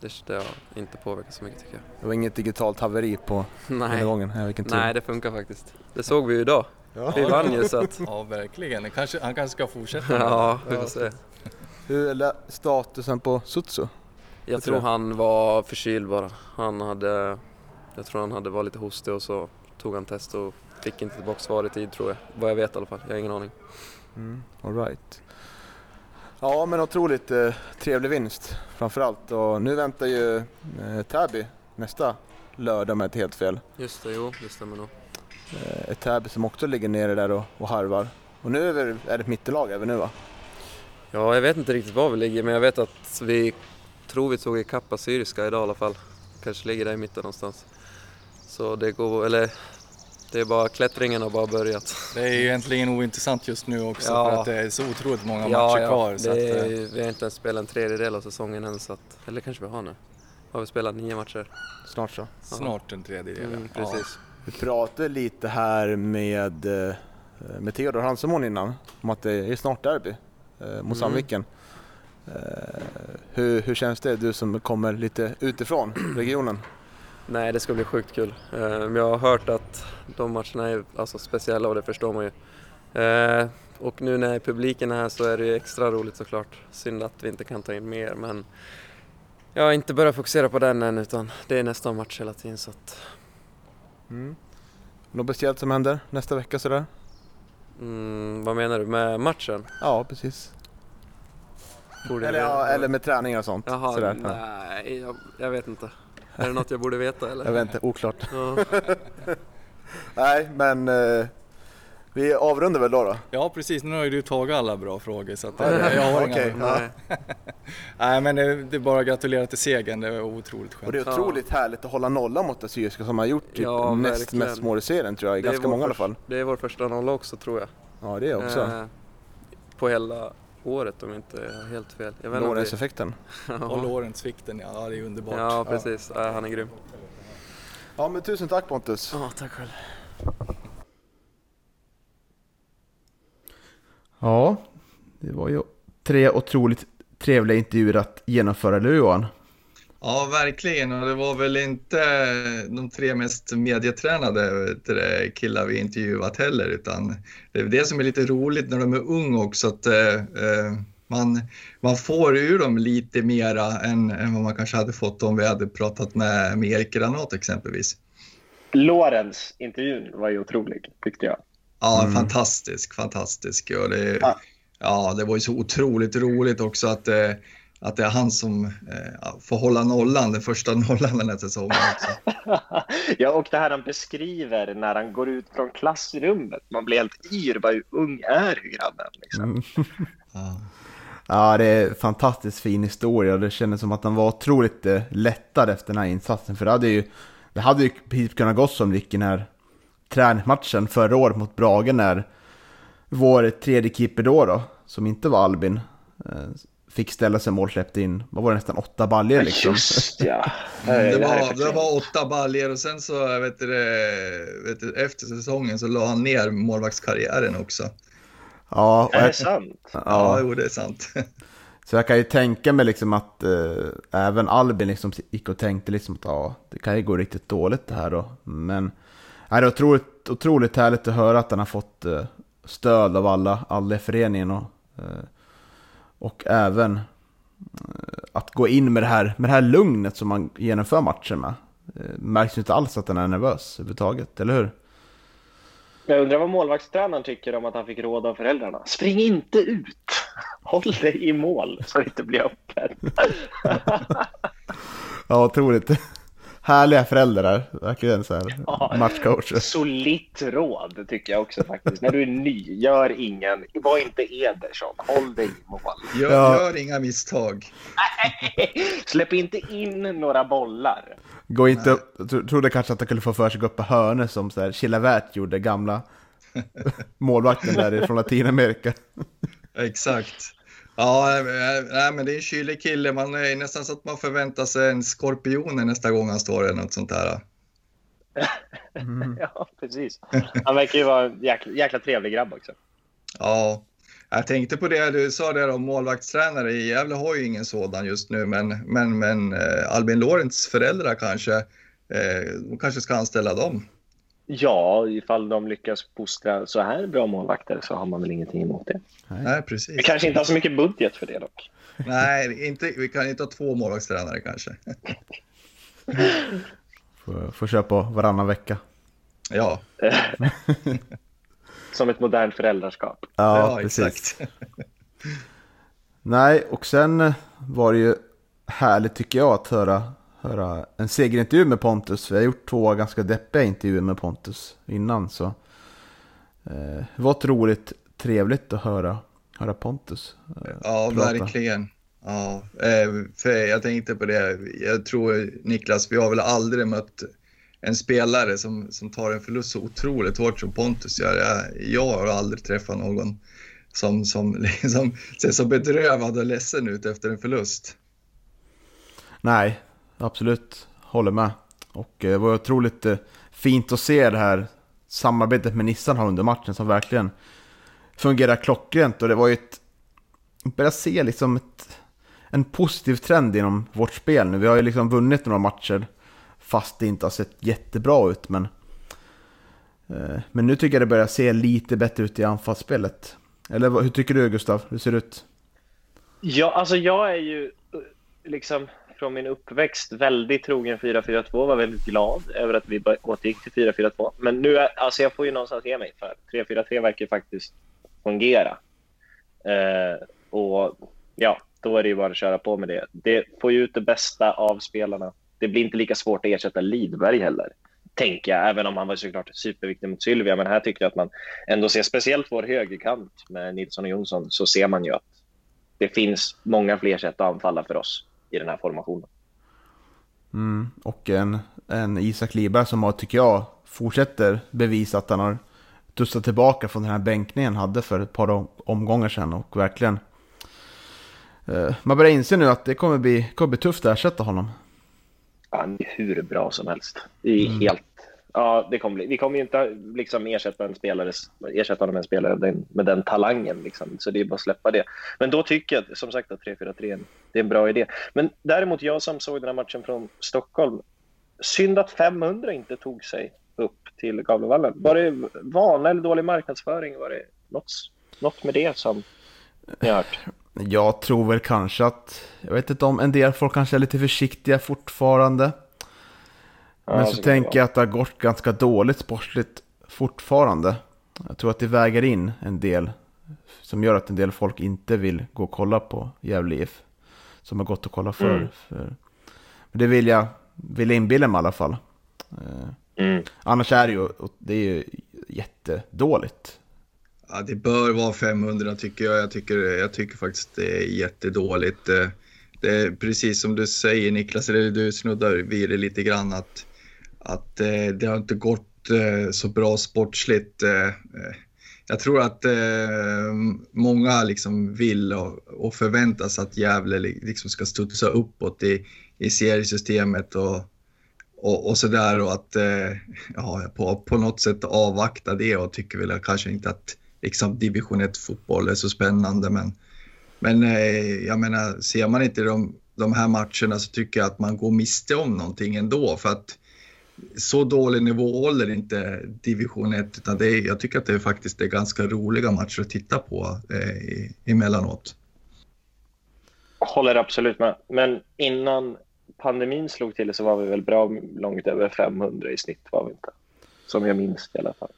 det, det har inte påverkat så mycket tycker jag. Det var inget digitalt haveri på Nej. den gången? Nej, det funkar faktiskt. Det såg vi ju idag. Ja. Vi vann ju så att... Ja, verkligen. Kanske, han kanske ska fortsätta. ja, vi får se. Hur är statusen på Sutsu? Jag tror han var förkyld bara. Han hade, jag tror han hade var lite hostig och så tog han test och fick inte tillbaka svar i tid tror jag. Vad jag vet i alla fall. Jag har ingen aning. Mm, all right. Ja, men otroligt eh, trevlig vinst framförallt. Och nu väntar ju eh, Täby nästa lördag med ett helt fel. Just det, jo, det stämmer nog. Eh, ett Täby som också ligger nere där och, och harvar. Och nu är, vi, är det ett mittenlag även nu va? Ja, jag vet inte riktigt var vi ligger, men jag vet att vi tror vi tog ikapp Assyriska idag i alla fall. Kanske ligger där i mitten någonstans. Så det går, eller det är bara, klättringen har bara börjat. Det är ju egentligen ointressant just nu också ja. för att det är så otroligt många ja, matcher kvar. Så är, att, eh, vi har inte ens spelat en tredjedel av säsongen än så att, eller kanske vi har nu. Har vi spelat nio matcher? Snart så. Snart en tredjedel, mm, Precis. Vi pratade lite här med, eh, med Theodor Hansemon innan om att det är snart derby eh, mot mm. Sandviken. Hur, hur känns det, du som kommer lite utifrån regionen? Nej, det ska bli sjukt kul. Ehm, jag har hört att de matcherna är alltså, speciella och det förstår man ju. Ehm, och nu när publiken är här så är det extra roligt såklart. Synd att vi inte kan ta in mer men jag har inte börjat fokusera på den än utan det är nästa match hela tiden så att... Mm. Något speciellt som händer nästa vecka sådär? Mm, vad menar du med matchen? Ja, precis. Borde Eller, ja, eller med träningar och sånt. Jaha, Sådär. Nej, jag, jag vet inte. Är det något jag borde veta eller? Jag vet inte, oklart. Ja. Nej, men eh, vi avrundar väl då? då? Ja precis, nu har ju du tagit alla bra frågor så att, Ja, jag har okej. inga... Nej. Nej men det, det är bara att gratulera till segern, det var otroligt Och skönt. det är otroligt härligt att hålla nollan mot Assyriska som har gjort typ Ja, näst verkligen. mest mål i serien tror jag, i ganska många i alla fall. Det är vår första nolla också tror jag. Ja, det är också. Eh, på hela året om jag inte har helt fel. Lorentz-effekten. det- Och Lorentz-vikten, ja det är underbart. Ja, precis. Ja, han är grym. Ja, men tusen tack Pontus. Ja, tack själv. Ja, det var ju tre otroligt trevliga intervjuer att genomföra, eller hur Johan? Ja, verkligen. Och det var väl inte de tre mest medietränade killar vi intervjuat heller, utan det är det som är lite roligt när de är unga också, att eh, eh, man, man får ur dem lite mera än, än vad man kanske hade fått om vi hade pratat med, med Erik Granat exempelvis. Lorentz intervjun var ju otrolig, tyckte jag. Ja, fantastisk, fantastisk. Och det, Ja. ja, det var ju så otroligt roligt också att, eh, att det är han som eh, får hålla nollan, den första nollan den här säsongen också. ja, och det här han beskriver när han går ut från klassrummet. Man blir helt yr. Vad hur ung är grabben? Liksom. Ja. Ja, det är en fantastiskt fin historia och det kändes som att han var otroligt eh, lättad efter den här insatsen. För det hade ju, det hade ju precis kunnat gå som den här träningsmatchen förra året mot Brage när vår tredje keeper då, då som inte var Albin, eh, fick ställa sig mål, släppte in, vad var det, nästan åtta baljor liksom. Just ja. Det var, det var åtta baljer och sen så vet du, vet du, efter säsongen så la han ner målvaktskarriären också. Ja, och Är det jag, sant? Ja, ja, jo, det är sant. så jag kan ju tänka mig liksom att eh, även Albin liksom gick och tänkte liksom att ja, det kan ju gå riktigt dåligt det här då. Men ja, det är otroligt, otroligt härligt att höra att han har fått eh, stöd av alla, alla i föreningen och, eh, och även eh, att gå in med det, här, med det här lugnet som man genomför matchen med. Eh, märks ju inte alls att han är nervös överhuvudtaget, eller hur? Jag undrar vad målvaktstränaren tycker om att han fick råd av föräldrarna. Spring inte ut! Håll dig i mål så det inte blir öppet. Ja, otroligt. Härliga föräldrar, verkligen så här Ja. matchcoacher. Solitt råd tycker jag också faktiskt. När du är ny, gör ingen, var inte Ederson, håll dig i mål. Gör, Ja. gör inga misstag. Släpp inte in några bollar. Gå inte upp, trodde kanske att han kunde få för sig att gå upp på hörnor som så här Chilavert gjorde, gamla målvakten där från Latinamerika. Exakt. Ja, äh, nej, men det är en kylig kille. Man är nästan så att man förväntar sig en skorpion nästa gång han står eller något sånt där. Ja, precis. Han verkar ju vara en jäkla, jäkla trevlig grabb också. Ja, jag tänkte på det du sa där om målvaktstränare. I Gävle har ju ingen sådan just nu, men, men, men eh, Albin Lorentz föräldrar kanske, eh, kanske ska anställa dem. Ja, ifall de lyckas postra så här bra målvakter så har man väl ingenting emot det. Nej, Vi precis. kanske inte har så mycket budget för det dock. Nej, inte, vi kan inte ha två målvaktstränare kanske. Får, får köra på varannan vecka. Ja, Som ett modernt föräldraskap. Ja, ja, precis. exakt. Nej, och sen var det ju härligt tycker jag att höra, höra en segerintervju med Pontus. Vi har gjort två ganska deppiga intervjuer med Pontus innan. Så eh, det var otroligt trevligt att höra, höra Pontus. eh, Ja, prata. verkligen. Ja, eh, för jag tänkte på det. Jag tror Niklas, vi har väl aldrig mött en spelare som, som tar en förlust så otroligt hårt som Pontus gör. Jag, jag har aldrig träffat någon som, som liksom ser så bedrövad och ledsen ut efter en förlust. Nej, absolut. Håller med. Och eh, det var otroligt eh, fint att se det här samarbetet med Nissan har under matchen som verkligen fungerar klockrent. Och det var ju ett... Börja se liksom ett, en positiv trend inom vårt spel nu. Vi har ju liksom vunnit några matcher fast det inte har sett jättebra ut. Men, eh, men nu tycker jag det börjar se lite bättre ut i anfallsspelet. Eller hur tycker du Gustav? Hur ser det ut? Ja, alltså jag är ju liksom från min uppväxt väldigt trogen 4-4-2. Var väldigt glad över att vi återgick till 4-4-2. Men nu, är, alltså jag får ju någonstans ge mig för 3-4-3 verkar faktiskt fungera. Eh, och ja, då är det ju bara att köra på med det. Det får ju ut det bästa av spelarna. Det blir inte lika svårt att ersätta Lidberg heller, tänker jag, även om han var såklart superviktig mot Sylvia. Men här tycker jag att man ändå ser, speciellt vår högerkant med Nilsson och Jonsson, så ser man ju att det finns många fler sätt att anfalla för oss i den här formationen. Mm, och en, en Isak Liberg som har, tycker jag, fortsätter bevisa att han har tussat tillbaka från den här bänkningen han hade för ett par omgångar sedan och verkligen eh, man börjar inse nu att det kommer bli, kommer bli tufft att ersätta honom. Han är hur bra som helst. Det är mm. helt Ja, det kommer bli. Vi kommer ju inte liksom ersätta, en spelare, ersätta med en spelare med den talangen. Liksom. Så det är bara att släppa det. Men då tycker jag som sagt att 3-4-3 är en bra idé. Men däremot, jag som såg den här matchen från Stockholm. Synd att 500 inte tog sig upp till Gavlevallen. Var det vana eller dålig marknadsföring? Var det något, något med det som ni har hört? Jag tror väl kanske att, jag vet inte om en del folk kanske är lite försiktiga fortfarande. Men så, så tänker jag att det har gått ganska dåligt sportsligt fortfarande. Jag tror att det väger in en del som gör att en del folk inte vill gå och kolla på Gävle IF. Som har gått och kollat för. Mm. för. Men det vill jag, vill jag inbilla mig i alla fall. Eh, mm. Annars är det ju, det är ju jättedåligt. Ja, det bör vara 500 tycker jag. Jag tycker, jag tycker faktiskt det är jättedåligt. Eh, det är precis som du säger Niklas, eller du snuddar vid det lite grann att att eh, det har inte gått eh, så bra sportsligt. Eh, eh jag tror att eh, många liksom vill och, och förväntar sig att Gävle liksom ska studsa uppåt i, i seriesystemet och, och, och sådär och att eh, ja, på, på något sätt avvakta det och tycker väl kanske inte att liksom, division 1-fotboll är så spännande. Men, men eh, jag menar, ser man inte de, de här matcherna så tycker jag att man går miste om någonting ändå. För att så dålig nivå håller inte division 1 utan det är, jag tycker att det är faktiskt är ganska roliga matcher att titta på eh, emellanåt. Håller absolut med. Men innan pandemin slog till så var vi väl bra långt över 500 i snitt var vi inte. Som jag minns i alla fall.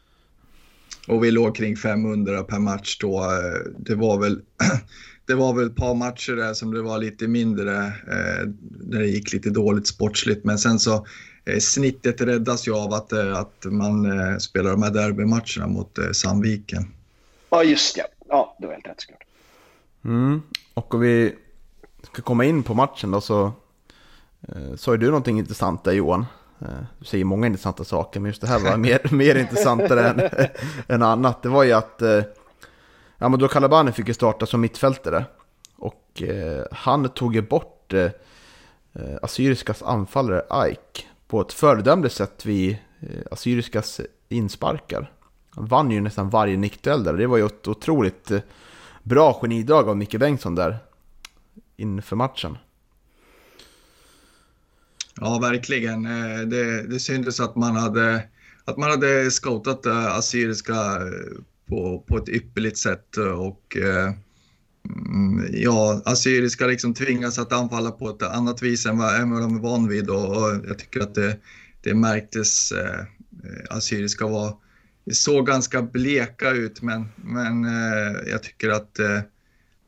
Och vi låg kring 500 per match då. Det var väl det var väl ett par matcher där som det var lite mindre, eh, där det gick lite dåligt sportsligt. Men sen så snittet räddas ju av att, eh, att man eh, spelar de här derbymatcherna mot Sandviken. Ja, just det. Ja, det var helt rätt såklart. Mm. Och om vi ska komma in på matchen då så sa ju du någonting intressant där Johan. Du säger många intressanta saker, men just det här var mer, mer intressantare än, än annat. Det var ju att ja, men då Calabani fick ju starta som mittfältare. Och eh, han tog ju bort eh, Assyriskas anfallare Ike på ett föredömligt sätt vid eh, Assyriskas insparkar. Han vann ju nästan varje nickduell där. Det var ju ett otroligt eh, bra genidrag av Micke Bengtsson där inför matchen. Ja, verkligen. Eh, det, det syntes att man hade, att man hade scoutat Assyriska på, på ett ypperligt sätt och eh, Mm, ja, Assyriska liksom tvingas att anfalla på ett annat vis än vad, än vad de är van vid och, och jag tycker att det, det märktes. Eh, Assyriska var, såg ganska bleka ut men, men eh, jag tycker att, eh,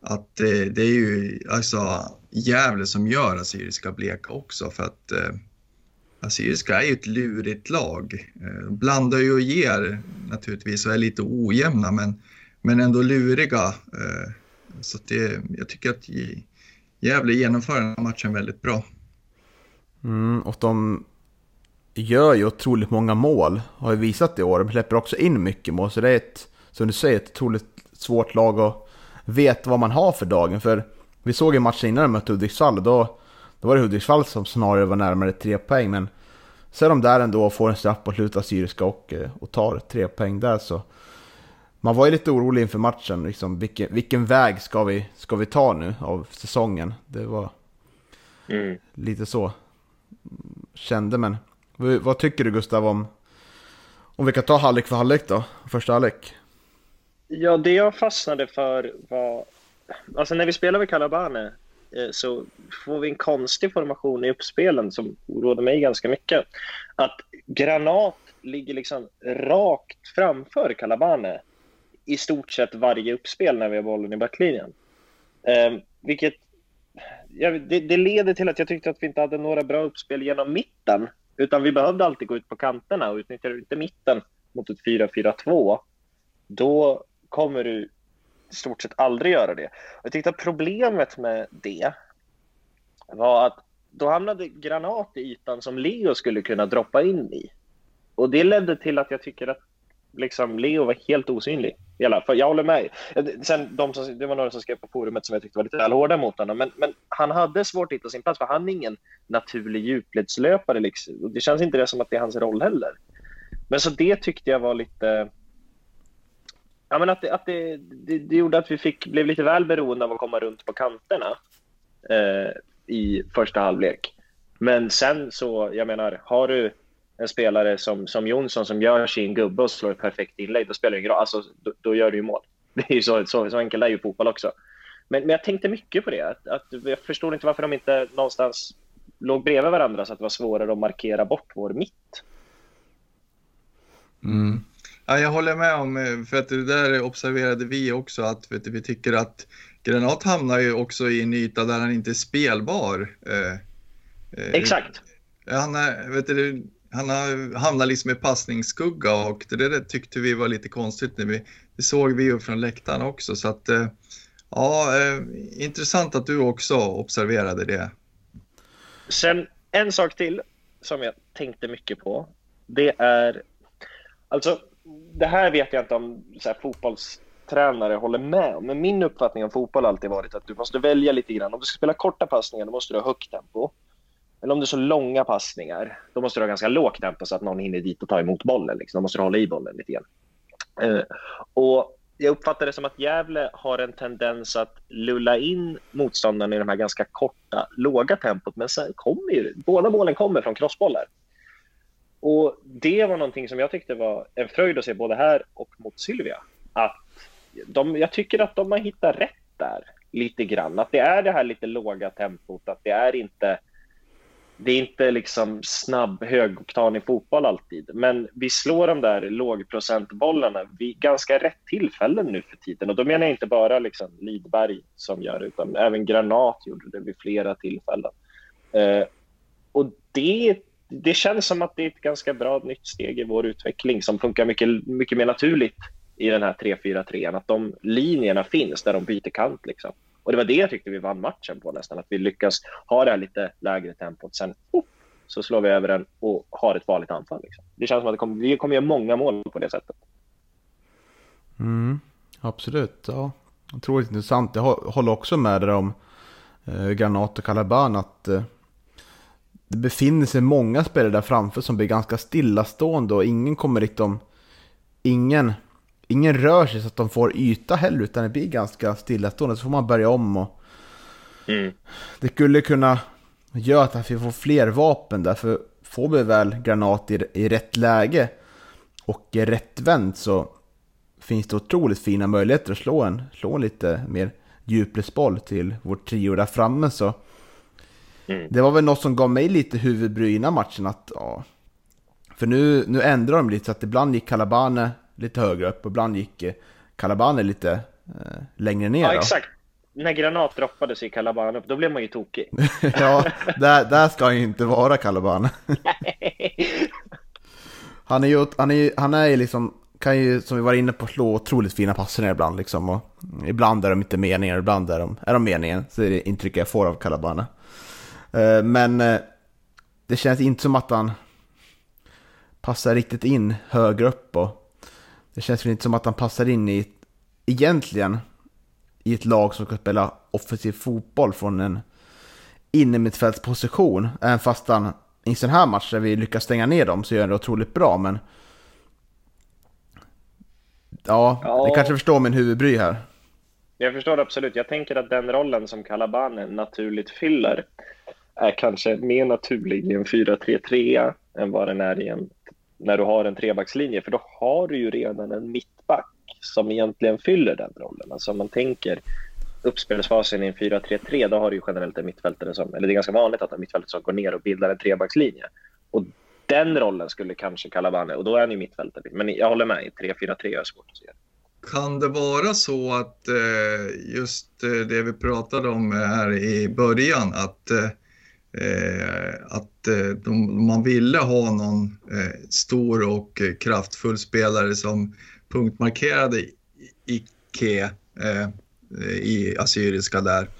att eh, det är ju alltså Gävle som gör Assyriska bleka också för att eh, Assyriska är ju ett lurigt lag. Eh, blandar ju och ger naturligtvis och är lite ojämna men, men ändå luriga. Eh, så det, jag tycker att Gävle genomför den här matchen väldigt bra. Mm, och de gör ju otroligt många mål, har ju visat det i år. De släpper också in mycket mål, så det är ett, som du säger, ett otroligt svårt lag att veta vad man har för dagen. För vi såg ju matchen innan de mötte Hudiksvall, då, då var det Hudiksvall som snarare var närmare tre poäng. Men så är de där ändå och får en straff på slutet av Syriska och, eh, och tar tre poäng där. Så man var ju lite orolig inför matchen. Liksom, vilken, vilken väg ska vi, ska vi ta nu av säsongen? Det var mm. lite så. Kände men. Vad tycker du Gustav om, om vi kan ta halvlek för halvlek då? Första halvlek. Ja, det jag fastnade för var... Alltså när vi spelar med Calabane eh, så får vi en konstig formation i uppspelen som oroade mig ganska mycket. Att Granat ligger liksom rakt framför Calabane i stort sett varje uppspel när vi har bollen i backlinjen. Eh, vilket ja, det, det leder till att jag tyckte att vi inte hade några bra uppspel genom mitten. Utan vi behövde alltid gå ut på kanterna och utnyttjar du inte mitten mot ett 4-4-2, då kommer du i stort sett aldrig göra det. Jag tyckte att problemet med det var att då hamnade Granat i ytan som Leo skulle kunna droppa in i. Och det ledde till att jag tycker att liksom Leo var helt osynlig. I alla fall. Jag håller med. Sen, de som, det var några som skrev på forumet som jag tyckte var lite väl hårda mot honom. Men, men han hade svårt att hitta sin plats för han är ingen naturlig djupledslöpare. Liksom. Det känns inte det som att det är hans roll heller. Men så det tyckte jag var lite... Ja, men att det, att det, det, det gjorde att vi fick, blev lite väl beroende av att komma runt på kanterna eh, i första halvlek. Men sen så, jag menar, har du en spelare som, som Jonsson som gör sin gubbe och slår ett perfekt inlägg, då spelar det. Alltså, då, då, gör du ju mål. Det är ju så, så, så enkelt är ju fotboll också. Men, men jag tänkte mycket på det. Att, att, jag förstod inte varför de inte någonstans låg bredvid varandra så att det var svårare att markera bort vår mitt. Mm. Ja, jag håller med om, för att det där observerade vi också, att vet du, vi tycker att Granat hamnar ju också i en yta där han inte är spelbar. Eh, eh, Exakt. Han, är, vet du, han hamnar liksom i passningsskugga och det där tyckte vi var lite konstigt. Vi, det såg vi ju från läktaren också. Så att, eh, ja, eh, intressant att du också observerade det. Sen en sak till som jag tänkte mycket på. Det är Alltså, det här vet jag inte om så här, fotbollstränare håller med om, men min uppfattning om fotboll har alltid varit att du måste välja lite grann. Om du ska spela korta passningar, då måste du ha högt tempo. Eller om det är så långa passningar, då måste du ha ganska lågt tempo så att någon hinner dit och ta emot bollen. Liksom. Då måste du hålla i bollen lite grann. Uh, och jag uppfattar det som att Gävle har en tendens att lulla in motståndaren i de här ganska korta, låga tempot. Men sen kommer ju, båda målen kommer från crossbollar. Och det var någonting som jag tyckte var en fröjd att se både här och mot Sylvia. Att de, jag tycker att de har hittat rätt där lite grann. Att det är det här lite låga tempot, att det är inte det är inte liksom snabb högoktanig fotboll alltid, men vi slår de där lågprocentbollarna vid ganska rätt tillfällen nu för tiden. Och då menar jag inte bara liksom Lidberg som gör det, utan även Granat gjorde det vid flera tillfällen. Eh, och det det känns som att det är ett ganska bra nytt steg i vår utveckling som funkar mycket, mycket mer naturligt i den här 3-4-3. Att de linjerna finns där de byter kant. Liksom. Och det var det jag tyckte vi vann matchen på nästan. Att vi lyckas ha det här lite lägre tempot. Sen oh, så slår vi över den och har ett farligt anfall. Liksom. Det känns som att det kommer, vi kommer göra många mål på det sättet. Mm, absolut. Ja. Otroligt intressant. Jag håller också med dig om eh, Granat och Calaban. Att eh, det befinner sig många spelare där framför som blir ganska stillastående och ingen kommer riktigt om... Ingen, ingen rör sig så att de får yta heller utan det blir ganska stillastående. Så får man börja om och... Mm. Det skulle kunna göra att vi får fler vapen där för får vi väl granat i, i rätt läge och rätt vänt så finns det otroligt fina möjligheter att slå en, slå en lite mer djupledsboll till vår trio där framme så Mm. Det var väl något som gav mig lite huvudbry innan matchen att ja. För nu, nu ändrar de lite så att ibland gick Calabane lite högre upp och ibland gick eh, Calabane lite eh, längre ner. Ja, då. exakt. När Granat droppades i Calabane upp, då blev man ju tokig. ja, där, där ska han ju inte vara Calabane. han är ju, han är, han är ju liksom, kan ju som vi var inne på slå otroligt fina passningar ibland liksom. Och ibland är de inte meningen, ibland är de, är de meningen. Så är det intrycket jag får av Calabane. Eh, men eh, det känns inte som att han passar riktigt in högre upp och det känns inte som att han passar in i, egentligen, i ett lag som ska spela offensiv fotboll från en innermittfältsposition. Även fast han i en sån här match där vi lyckas stänga ner dem så gör han det otroligt bra, men Ja, ja. ni kanske förstår min huvudbry här. Jag förstår absolut. Jag tänker att den rollen som Calabane naturligt fyller är kanske mer naturlig i en 4-3-3 än vad den är i en, när du har en trebackslinje. För då har du ju redan en mittback som egentligen fyller den rollen. Alltså om man tänker uppspelsfasen i en 4-3-3, då har du ju generellt en mittfältare som, eller det är ganska vanligt att en mittfältare som går ner och bildar en trebackslinje. Och den rollen skulle kanske Calabane, och då är han ju mittfältare. Men jag håller med, i 3-4-3 är svårt att se. kan det vara så att eh, just eh, det vi pratade om här i början, att, eh, Eh, att eh, de, man ville ha någon eh, stor och kraftfull spelare som punktmarkerade Ike i Assyriska där.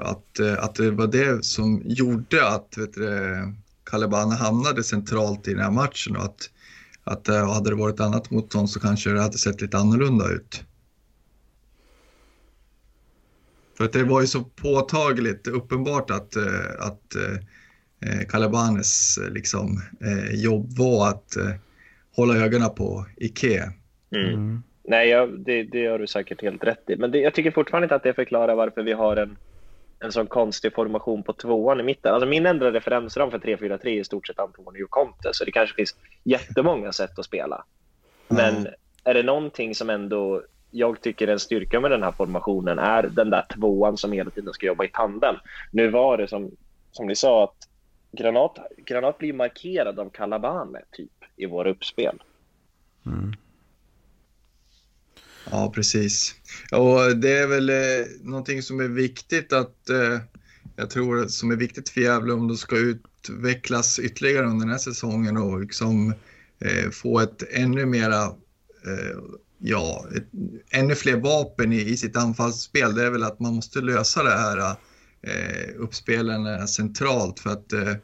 Att, att det var det som gjorde att vet du, Kalebane hamnade centralt i den här matchen och att att hade det varit annat motstånd så kanske det hade sett lite annorlunda ut. För att det var ju så påtagligt uppenbart att, eh, att eh, Calabanes liksom, jobb var att hålla ögonen på Ike. Mm. Mm. Nej, jag, det, det gör du säkert helt rätt i. Men det, jag tycker fortfarande inte att det förklarar varför vi har en en sån konstig formation på tvåan i mitten. Alltså min enda referensram för 3-4-3 är i stort sett Antonio Conte, så det kanske finns jättemånga sätt att spela. Men mm. är det någonting som ändå jag tycker en styrka med den här formationen är den där tvåan som hela tiden ska jobba i tanden. Nu var det som, som ni sa att Granat, Granat blir markerad av Calabane typ i våra uppspel. Mm. Ja, precis. Och det är väl eh, någonting som är viktigt att eh, jag tror som är viktigt för Gävle om de ska utvecklas ytterligare under den här säsongen och liksom eh, få ett ännu mera, eh, ja, ett, ännu fler vapen i, i, sitt anfallsspel. Det är väl att man måste lösa det här eh, uppspelen eh, centralt för att eh,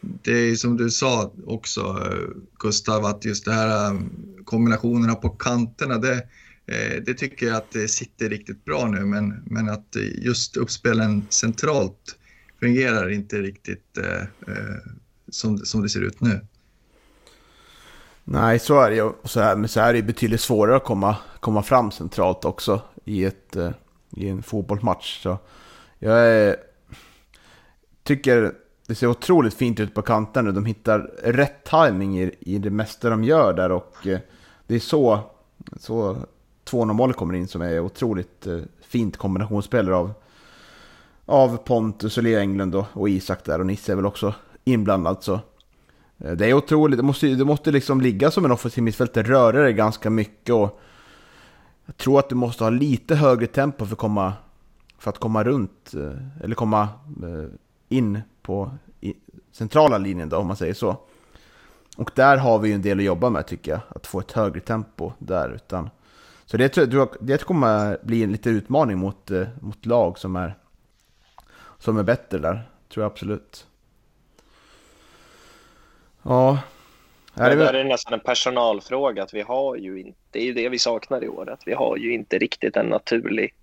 det är som du sa också eh, Gustav att just det här eh, kombinationerna på kanterna det Eh, det tycker jag att det sitter riktigt bra nu, men, men att just uppspelen centralt fungerar inte riktigt eh, eh, som, som det ser ut nu. Nej, så är det ju. Så här, men så är det betydligt svårare att komma, komma fram centralt också i, ett, eh, i en fotbollsmatch. Så jag är, tycker det ser otroligt fint ut på kanten nu. De hittar rätt timing i, i det mesta de gör där och eh, det är så, så 2-0 mål kommer in som är otroligt eh, fint kombinationsspel av, av Pontus och Leo Englund och, och Isak där och Nisse är väl också inblandad. Så. Eh, det är otroligt, det måste, det måste liksom ligga som en offensiv mittfältare, röra dig ganska mycket och jag tror att du måste ha lite högre tempo för att komma, för att komma runt, eh, eller komma eh, in på centrala linjen då, om man säger så. Och där har vi ju en del att jobba med tycker jag, att få ett högre tempo där. Utan så det, det kommer bli en liten utmaning mot, mot lag som är, som är bättre där. Tror jag absolut. Ja. Det, det där är nästan en personalfråga. Att vi har ju inte, det är ju det vi saknar i år. Att vi har ju inte riktigt en naturlig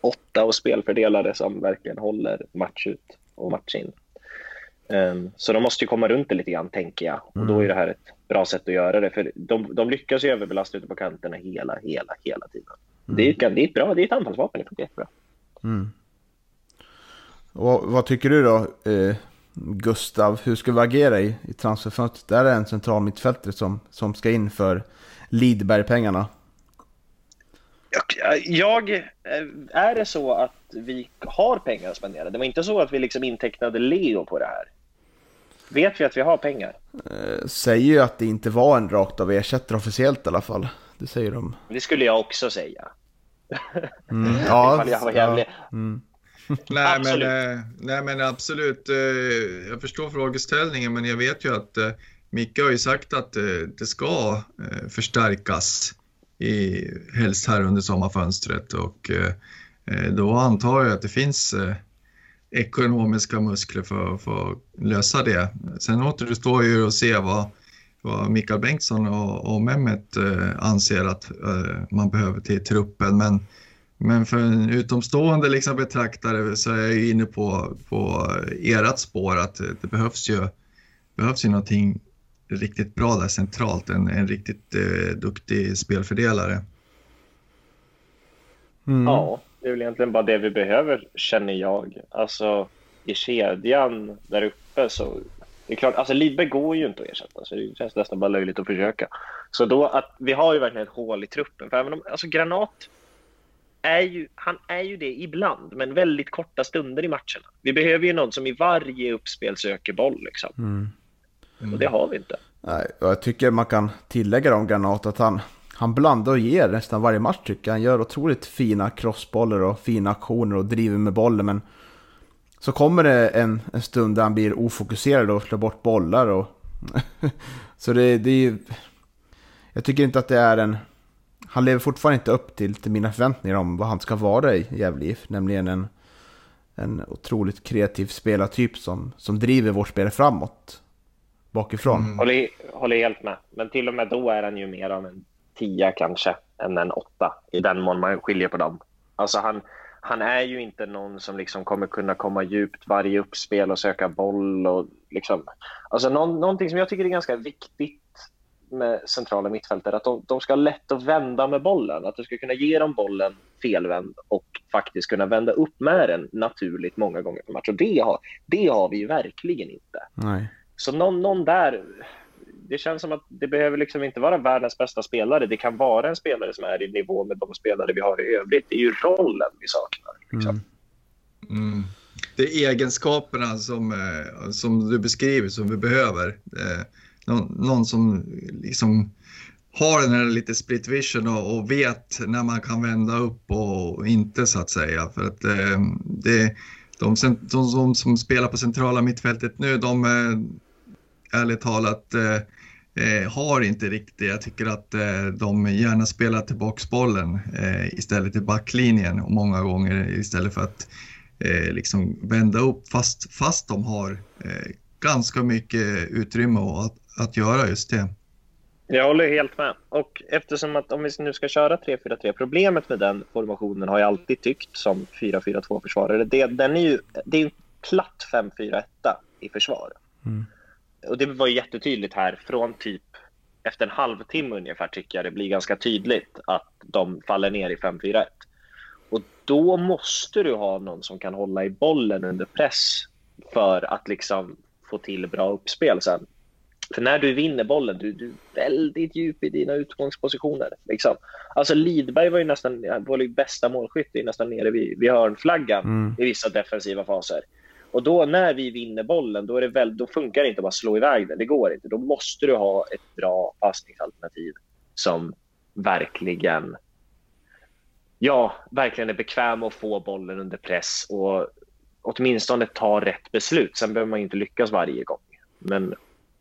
åtta och spelfördelare som verkligen håller match ut och match in. Um, så de måste ju komma runt det lite grann, tänker jag. Och då är det här ett bra sätt att göra det. För de, de lyckas ju överbelasta ute på kanterna hela, hela, hela tiden. Mm. Det, är, det är ett bra, det är ett anfallsvapen, det funkar jättebra. Mm. Och vad tycker du då, eh, Gustav? Hur ska vi agera i, i transferfönstret? Där är en central mittfältare som, som ska in för Lidberg-pengarna. Jag, jag, eh, är det så att vi har pengar att spendera? Det var inte så att vi liksom intecknade Leo på det här. Vet vi att vi har pengar? Eh, säger ju att det inte var en rakt av ersättare officiellt i alla fall. Det säger de. Det skulle jag också säga. Mm, ja, jag var jävlig. Ja, mm. nej, men, eh, nej men absolut. Eh, jag förstår frågeställningen men jag vet ju att eh, Micke har ju sagt att eh, det ska eh, förstärkas i, helst här under sommarfönstret och då antar jag att det finns ekonomiska muskler för, för att lösa det. Sen återstår ju att se vad, vad Mikael Bengtsson och, och Mehmet eh, anser att eh, man behöver till truppen. Men, men för en utomstående liksom betraktare så är jag ju inne på, på ert spår att det behövs ju, behövs ju någonting riktigt bra där centralt, en, en riktigt eh, duktig spelfördelare. Mm. Ja, det är väl egentligen bara det vi behöver, känner jag. Alltså, i kedjan där uppe så... Det är klart, alltså Lidberg går ju inte att ersätta, så det känns nästan bara löjligt att försöka. Så då att vi har ju verkligen ett hål i truppen. För även om, alltså Granat är ju, han är ju det ibland, men väldigt korta stunder i matcherna. Vi behöver ju någon som i varje uppspel söker boll liksom. Mm. Mm. Och det har vi inte. Nej, jag tycker man kan tillägga om Granat att han, han blandar och ger nästan varje match tycker jag. Han gör otroligt fina crossbollar och fina aktioner och driver med bollen. Men så kommer det en, en stund där han blir ofokuserad och slår bort bollar. Och så det, det är ju... Jag tycker inte att det är en... Han lever fortfarande inte upp till, till mina förväntningar om vad han ska vara i Gävle IF. Nämligen en, en otroligt kreativ spelartyp som, som driver vårt spel framåt. Bakifrån. Mm. Håller, håller helt med. Men till och med då är han ju mer av en tia kanske än en åtta. I den mån man skiljer på dem. Alltså han, han är ju inte någon som liksom kommer kunna komma djupt varje uppspel och söka boll. Och liksom, alltså någon, någonting som jag tycker är ganska viktigt med centrala mittfältare att de, de ska ha lätt att vända med bollen. Att du ska kunna ge dem bollen felvänd och faktiskt kunna vända upp med den naturligt många gånger per match. Och det har, det har vi ju verkligen inte. Nej. Så någon, någon där, det känns som att det behöver liksom inte vara världens bästa spelare. Det kan vara en spelare som är i nivå med de spelare vi har i övrigt. Det är ju rollen vi saknar. Liksom. Mm. Mm. Det är egenskaperna som, eh, som du beskriver som vi behöver. Någon, någon som liksom har den här lite split vision och, och, vet när man kan vända upp och inte så att säga. För att eh, det, de, de, de, som spelar på centrala mittfältet nu, de eh, ärligt talat eh, eh, har inte riktigt. Jag tycker att eh, de gärna spelar tillbaks bollen eh, istället i backlinjen och många gånger istället för att eh, liksom vända upp fast, fast de har eh, ganska mycket utrymme att, att göra just det. Jag håller helt med. Och eftersom att om vi nu ska köra 3-4-3, problemet med den formationen har jag alltid tyckt som 4-4-2-försvarare, det, den är ju, det är en platt 5-4-1 i försvar. Mm. Och det var jättetydligt här från typ efter en halvtimme ungefär tycker jag det blir ganska tydligt att de faller ner i 5-4-1. Och då måste du ha någon som kan hålla i bollen under press för att liksom få till bra uppspel sen. För när du vinner bollen, du, du är väldigt djup i dina utgångspositioner. Liksom. Alltså Lidberg var ju nästan, vår bästa målskytt är nästan nere vid, vid hörnflaggan mm. i vissa defensiva faser. Och då när vi vinner bollen, då, är det väl, då funkar det inte att bara slå iväg den. Det går inte. Då måste du ha ett bra passningsalternativ som verkligen, ja, verkligen är bekväm att få bollen under press och åtminstone ta rätt beslut. Sen behöver man inte lyckas varje gång. Men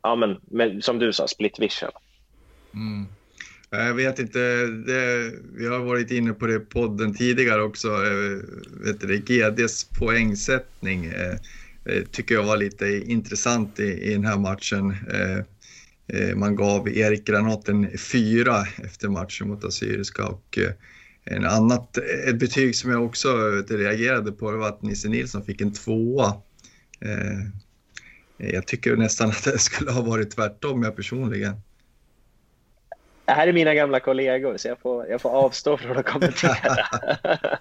ja, men, men som du sa, split vision. Mm. Jag vet inte, det, vi har varit inne på det i podden tidigare också. Eh, vet du, GDs poängsättning eh, eh, tycker jag var lite intressant i, i den här matchen. Eh, man gav Erik Granaten fyra efter matchen mot Assyriska och eh, en annat, ett betyg som jag också reagerade på var att Nisse Nilsson fick en tvåa. Jag tycker nästan att det skulle ha varit tvärtom jag personligen. Det här är mina gamla kollegor så jag får, jag får avstå från att kommentera.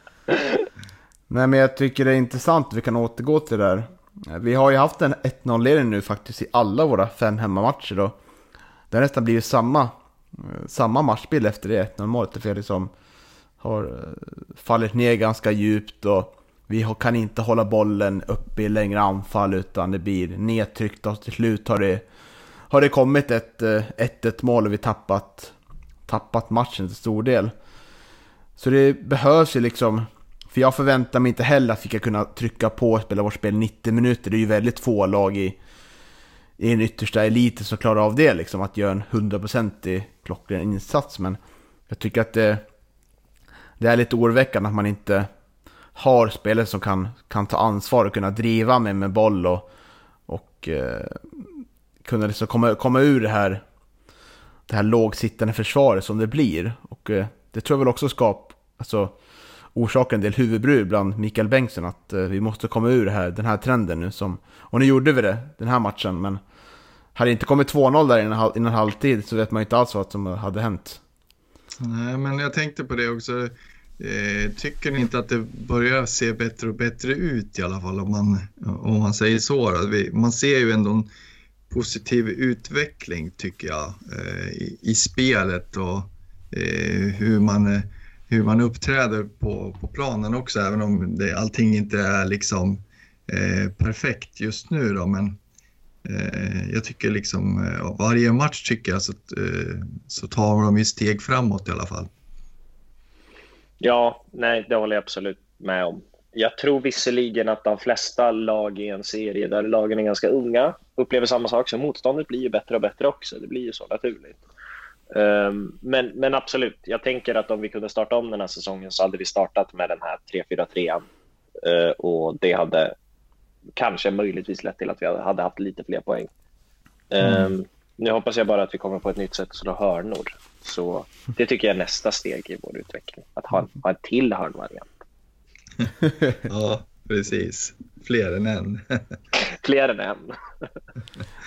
Nej men jag tycker det är intressant, vi kan återgå till det där. Vi har ju haft en 1-0-ledning nu faktiskt i alla våra fem hemmamatcher då. Det har nästan blivit samma, samma matchbild efter det 1-0 målet. För liksom har eh, fallit ner ganska djupt och vi kan inte hålla bollen uppe i längre anfall utan det blir nedtryckt och till slut har det, har det kommit ett eh, 1-1 mål och vi tappat, tappat matchen till stor del. Så det behövs ju liksom, för jag förväntar mig inte heller att vi ska kunna trycka på och spela vårt spel 90 minuter. Det är ju väldigt få lag i, i den yttersta eliten som klarar av det, liksom att göra en 100% klockren insats. Men jag tycker att det, det är lite oroväckande att man inte har spelare som kan, kan ta ansvar och kunna driva med, med boll och, och eh, kunna liksom komma, komma ur det här, det här lågsittande försvaret som det blir. Och eh, det tror jag väl också skap, alltså, orsakar en del huvudbry bland Mikael Bengtsson att eh, vi måste komma ur det här, den här trenden nu. Som, och nu gjorde vi det den här matchen, men hade det inte kommit 2-0 där innan, innan halvtid så vet man inte alls vad som hade hänt. Nej, men jag tänkte på det också. Eh, tycker ni inte att det börjar se bättre och bättre ut i alla fall om man, om man säger så? Vi, man ser ju ändå en positiv utveckling tycker jag eh, i, i, spelet och eh, hur, man, hur man uppträder på, på planen också även om det, allting inte är liksom eh, perfekt just nu då men eh, jag tycker liksom eh, varje match tycker jag så, eh, så tar de ju steg framåt i alla fall. Ja, nej, det håller jag absolut med om. Jag tror visserligen att de flesta lag i en serie där lagen är ganska unga upplever samma sak, så motståndet blir ju bättre och bättre också. Det blir ju så naturligt. Um, men, men absolut, jag tänker att om vi kunde starta om den här säsongen så hade vi startat med den här 3-4-3 uh, ehm, och det hade kanske möjligtvis lett till att vi hade haft lite fler poäng. Ehm, mm. Nu hoppas jag bara att vi kommer på ett nytt sätt att slå hörnor. Så det tycker jag är nästa steg i vår utveckling, att ha, ha en till hörnvariant. ja, precis. Fler än en. Fler än en.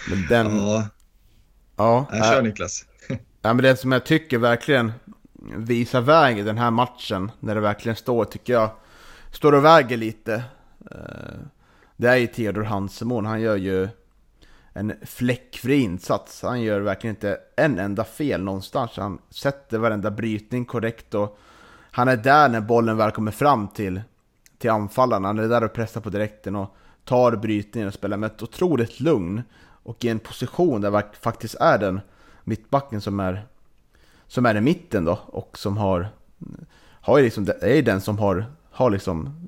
Men den... Ja. Ja, jag kör Niklas. Ja, men det som jag tycker verkligen visar väg i den här matchen, när det verkligen står, tycker jag, står och väger lite. Eh, det är ju Theodor Hansemon, han gör ju en fläckfri insats. Han gör verkligen inte en enda fel någonstans. Han sätter varenda brytning korrekt och han är där när bollen väl kommer fram till, till anfallarna. Han är där och pressar på direkten och tar brytningen och spelar med ett otroligt lugn och i en position där det faktiskt är den mittbacken som är, som är i mitten då och som har, har liksom, är den som har, har liksom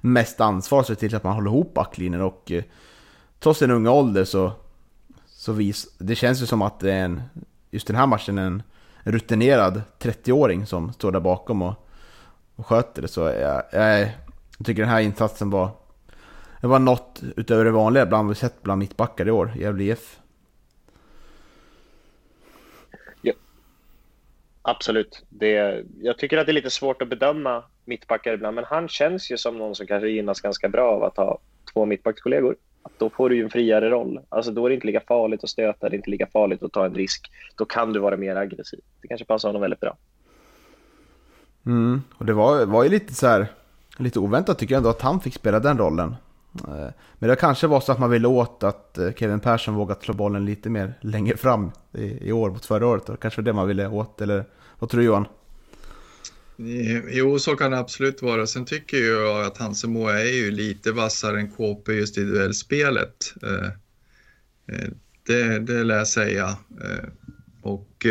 mest ansvar så till att man håller ihop backlinjen och eh, trots sin unga ålder så, så vis, det känns ju som att det är en, just den här matchen en rutinerad 30-åring som står där bakom och, och sköter det. Så jag, jag, jag tycker den här insatsen var, det var något utöver det vanliga bland vi sett bland mittbackar i år, Gävle IF. Absolut. Det, jag tycker att det är lite svårt att bedöma mittbackar ibland, men han känns ju som någon som kanske gynnas ganska bra av att ha två mittbackskollegor. Att då får du ju en friare roll. Alltså då är det inte lika farligt att stöta, det är inte lika farligt att ta en risk. Då kan du vara mer aggressiv. Det kanske passar honom väldigt bra. Mm, och det var, var ju lite så här, lite oväntat tycker jag ändå att han fick spela den rollen. Eh, men det kanske var så att man ville åt att eh, Kevin Persson vågat slå bollen lite mer längre fram i, i år mot förra året. Det kanske var det man ville åt, eller vad tror du Johan? Jo, så kan det absolut vara. Sen tycker jag att Hansemo är ju lite vassare än KP just i duellspelet. Eh, eh, det, det lär jag säga. Eh, och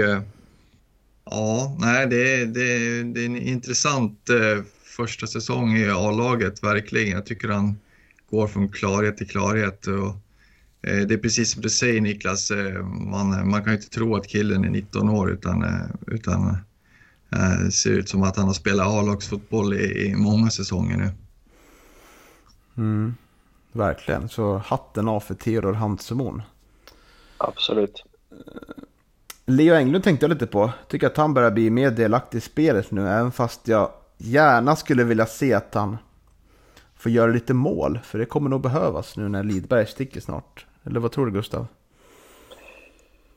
ja, nej, det, det, det är en intressant första säsong i A-laget, verkligen. Jag tycker han går från klarhet till klarhet. Och, det är precis som du säger Niklas, man, man kan ju inte tro att killen är 19 år utan, utan det ser ut som att han har spelat A-lagsfotboll i, i många säsonger nu. Mm, verkligen, så hatten av för Theodor Hansemon. Absolut. Leo Englund tänkte jag lite på. Tycker att han börjar bli mer delaktig i spelet nu, även fast jag gärna skulle vilja se att han få göra lite mål. För det kommer nog behövas nu när Lidberg sticker snart. Eller vad tror du Gustav?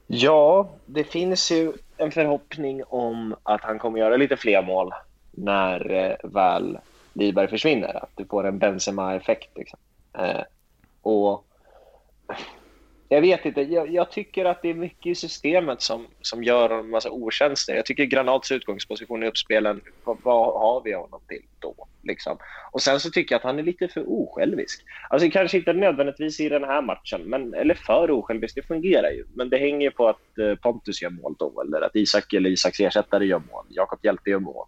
Ja, det finns ju en förhoppning om att han kommer göra lite fler mål när eh, väl Liberg försvinner. Att du får en Benzema-effekt. Liksom. Eh, och jag vet inte, jag, jag, tycker att det är mycket i systemet som, som gör en massa otjänster. Jag tycker Granats utgångsposition i uppspelen, vad, vad har vi honom till då? Liksom. Och sen så tycker jag att han är lite för osjälvisk. Alltså kanske inte nödvändigtvis i den här matchen, men, eller för osjälvisk, det fungerar ju. Men det hänger på att eh, Pontus gör mål då, eller att Isak eller Isaks ersättare gör mål, Jakob Hjälte gör mål.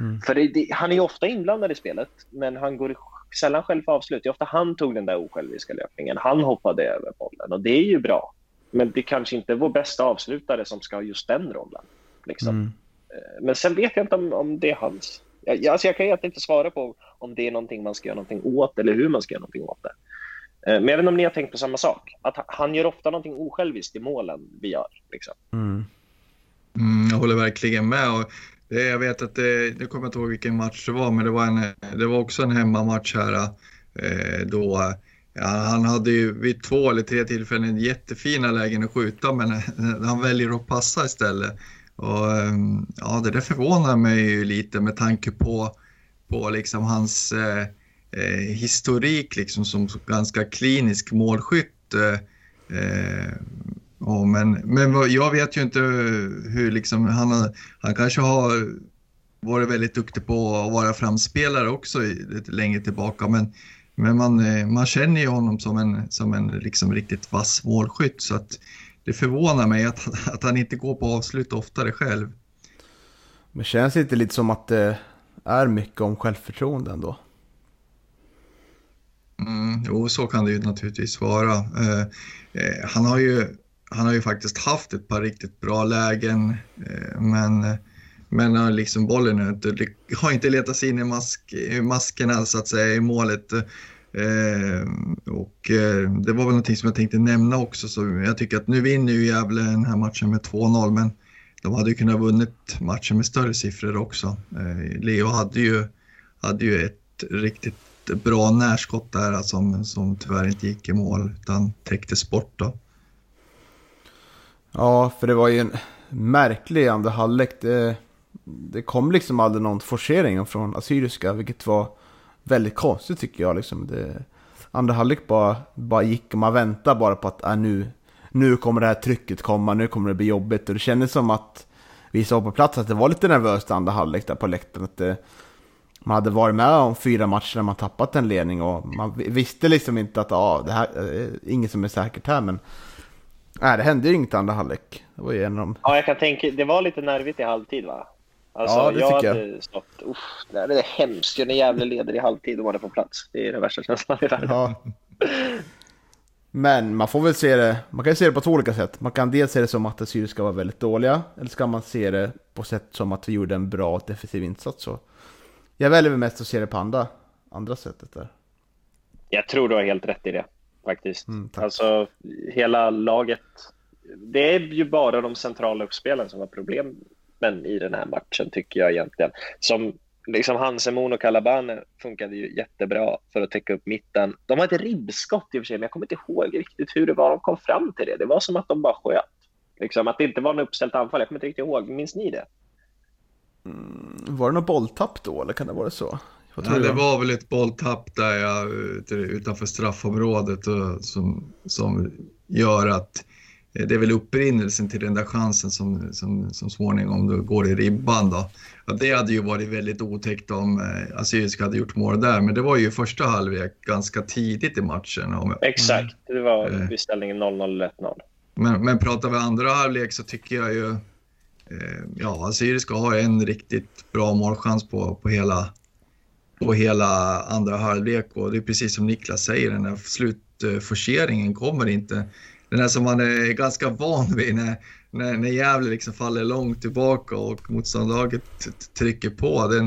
Mm. För det, det, han är ofta inblandad i spelet, men han går sällan själv för avslut. Det är ofta han tog den där osjälviska löpningen. Han hoppade över bollen och det är ju bra. Men det kanske inte är vår bästa avslutare som ska ha just den rollen. Liksom. Mm. Eh, men sen vet jag inte om, om det är hans. Jag, alltså jag kan egentligen inte svara på om det är någonting man ska göra någonting åt eller hur man ska göra någonting åt det. Eh, men jag vet inte om ni har tänkt på samma sak. Att han gör ofta någonting osjälviskt i målen vi gör. Liksom. Mm. Mm, jag håller verkligen med. Och jag vet att det, det kommer jag inte ihåg vilken match det var, men det var, en, det var också en hemmamatch här eh, då ja, han hade ju vid två eller tre tillfällen jättefina lägen att skjuta, men han väljer att passa istället. Och, ehm, ja, det där förvånar mig ju lite med tanke på, på liksom hans eh, eh historik liksom som ganska klinisk målskytt. Eh, eh Ja, men, men jag vet ju inte hur liksom, han, han kanske har varit väldigt duktig på att vara framspelare också lite längre tillbaka. Men, men man, eh, man känner ju honom som en, som en liksom riktigt vass målskytt så att det förvånar mig att, att han inte går på avslut oftare själv. Men känns det inte lite som att det är mycket om självförtroende ändå? Mm, jo, så kan det ju naturligtvis vara. Eh, eh, han, har ju, han har ju faktiskt haft ett par riktigt bra lägen, eh, men, men har liksom bollen inte, har inte letat sig in i, mask, maskerna så att säga i målet. Eh, och det var väl någonting som jag tänkte nämna också, så jag tycker att nu vinner ju Gävle den här matchen med 2-0, men de hade ju kunnat vunnit matchen med större siffror också. Leo hade ju, hade ju ett riktigt bra närskott där som, som tyvärr inte gick i mål utan täcktes bort då. Ja, för det var ju en märklig andra halvlek. Det, det kom liksom aldrig någon forcering från Assyriska, vilket var väldigt konstigt tycker jag. Liksom det, andra halvlek bara, bara gick och man väntade bara på att äh, nu, nu kommer det här trycket komma, nu kommer det bli jobbigt. Och det kändes som att vi sa på plats att det var lite nervöst andra halvlek där på läktaren. Att det, man hade varit med om fyra matcher när man tappat en ledning och man visste liksom inte att ah, det här äh, är inget som är säkert här. Men nej, det hände ju inget andra halvlek. Det var ju en av. Ja, jag kan tänka, det var lite nervigt i halvtid va? Alltså, ja, det jag tycker hade jag. stått, uff, det är hemskt ju när Gävle leder i halvtid och man är på plats. Det är den värsta känslan i världen. Ja. Men man får väl se det, man kan se det på två olika sätt. Man kan dels se det som att Assyriska var väldigt dåliga, eller ska man se det på sätt som att vi gjorde en bra defensiv insats. Så jag väljer väl mest att se det på andra, andra sättet där. Jag tror du har helt rätt i det faktiskt. Mm, alltså hela laget. Det är ju bara de centrala uppspelen som var problemen i den här matchen tycker jag egentligen. Som liksom Hansemon och Calabane funkade ju jättebra för att täcka upp mitten. De har ett ribbskott i och för sig, men jag kommer inte ihåg riktigt hur det var de kom fram till det. Det var som att de bara sköt. Liksom, att det inte var något uppställt anfall. Jag kommer inte riktigt ihåg. Minns ni det? Var det något bolltapp då, eller kan det vara så? Vad tror Ja, du det var väl ett bolltapp där jag, utanför straffområdet och, som, som gör att eh, det är väl upprinnelsen till den där chansen som, som, som småningom då går i ribban. Då. Ja, det hade ju varit väldigt otäckt om eh, Assyriska hade gjort mål där, men det var ju första halvlek ganska tidigt i matchen. Om jag, Exakt. Det var Eh. vid ställningen 0-0 eller 1-0. men, men pratar vi andra halvlek så tycker jag ju eh, ja, Assyriska har en riktigt bra målchans på, på, hela, på hela andra halvlek och det är precis som Niklas säger, den här slutforceringen kommer inte. Den här som man är ganska van vid när, när, när Gävle liksom faller långt tillbaka och motståndarlaget trycker på. Den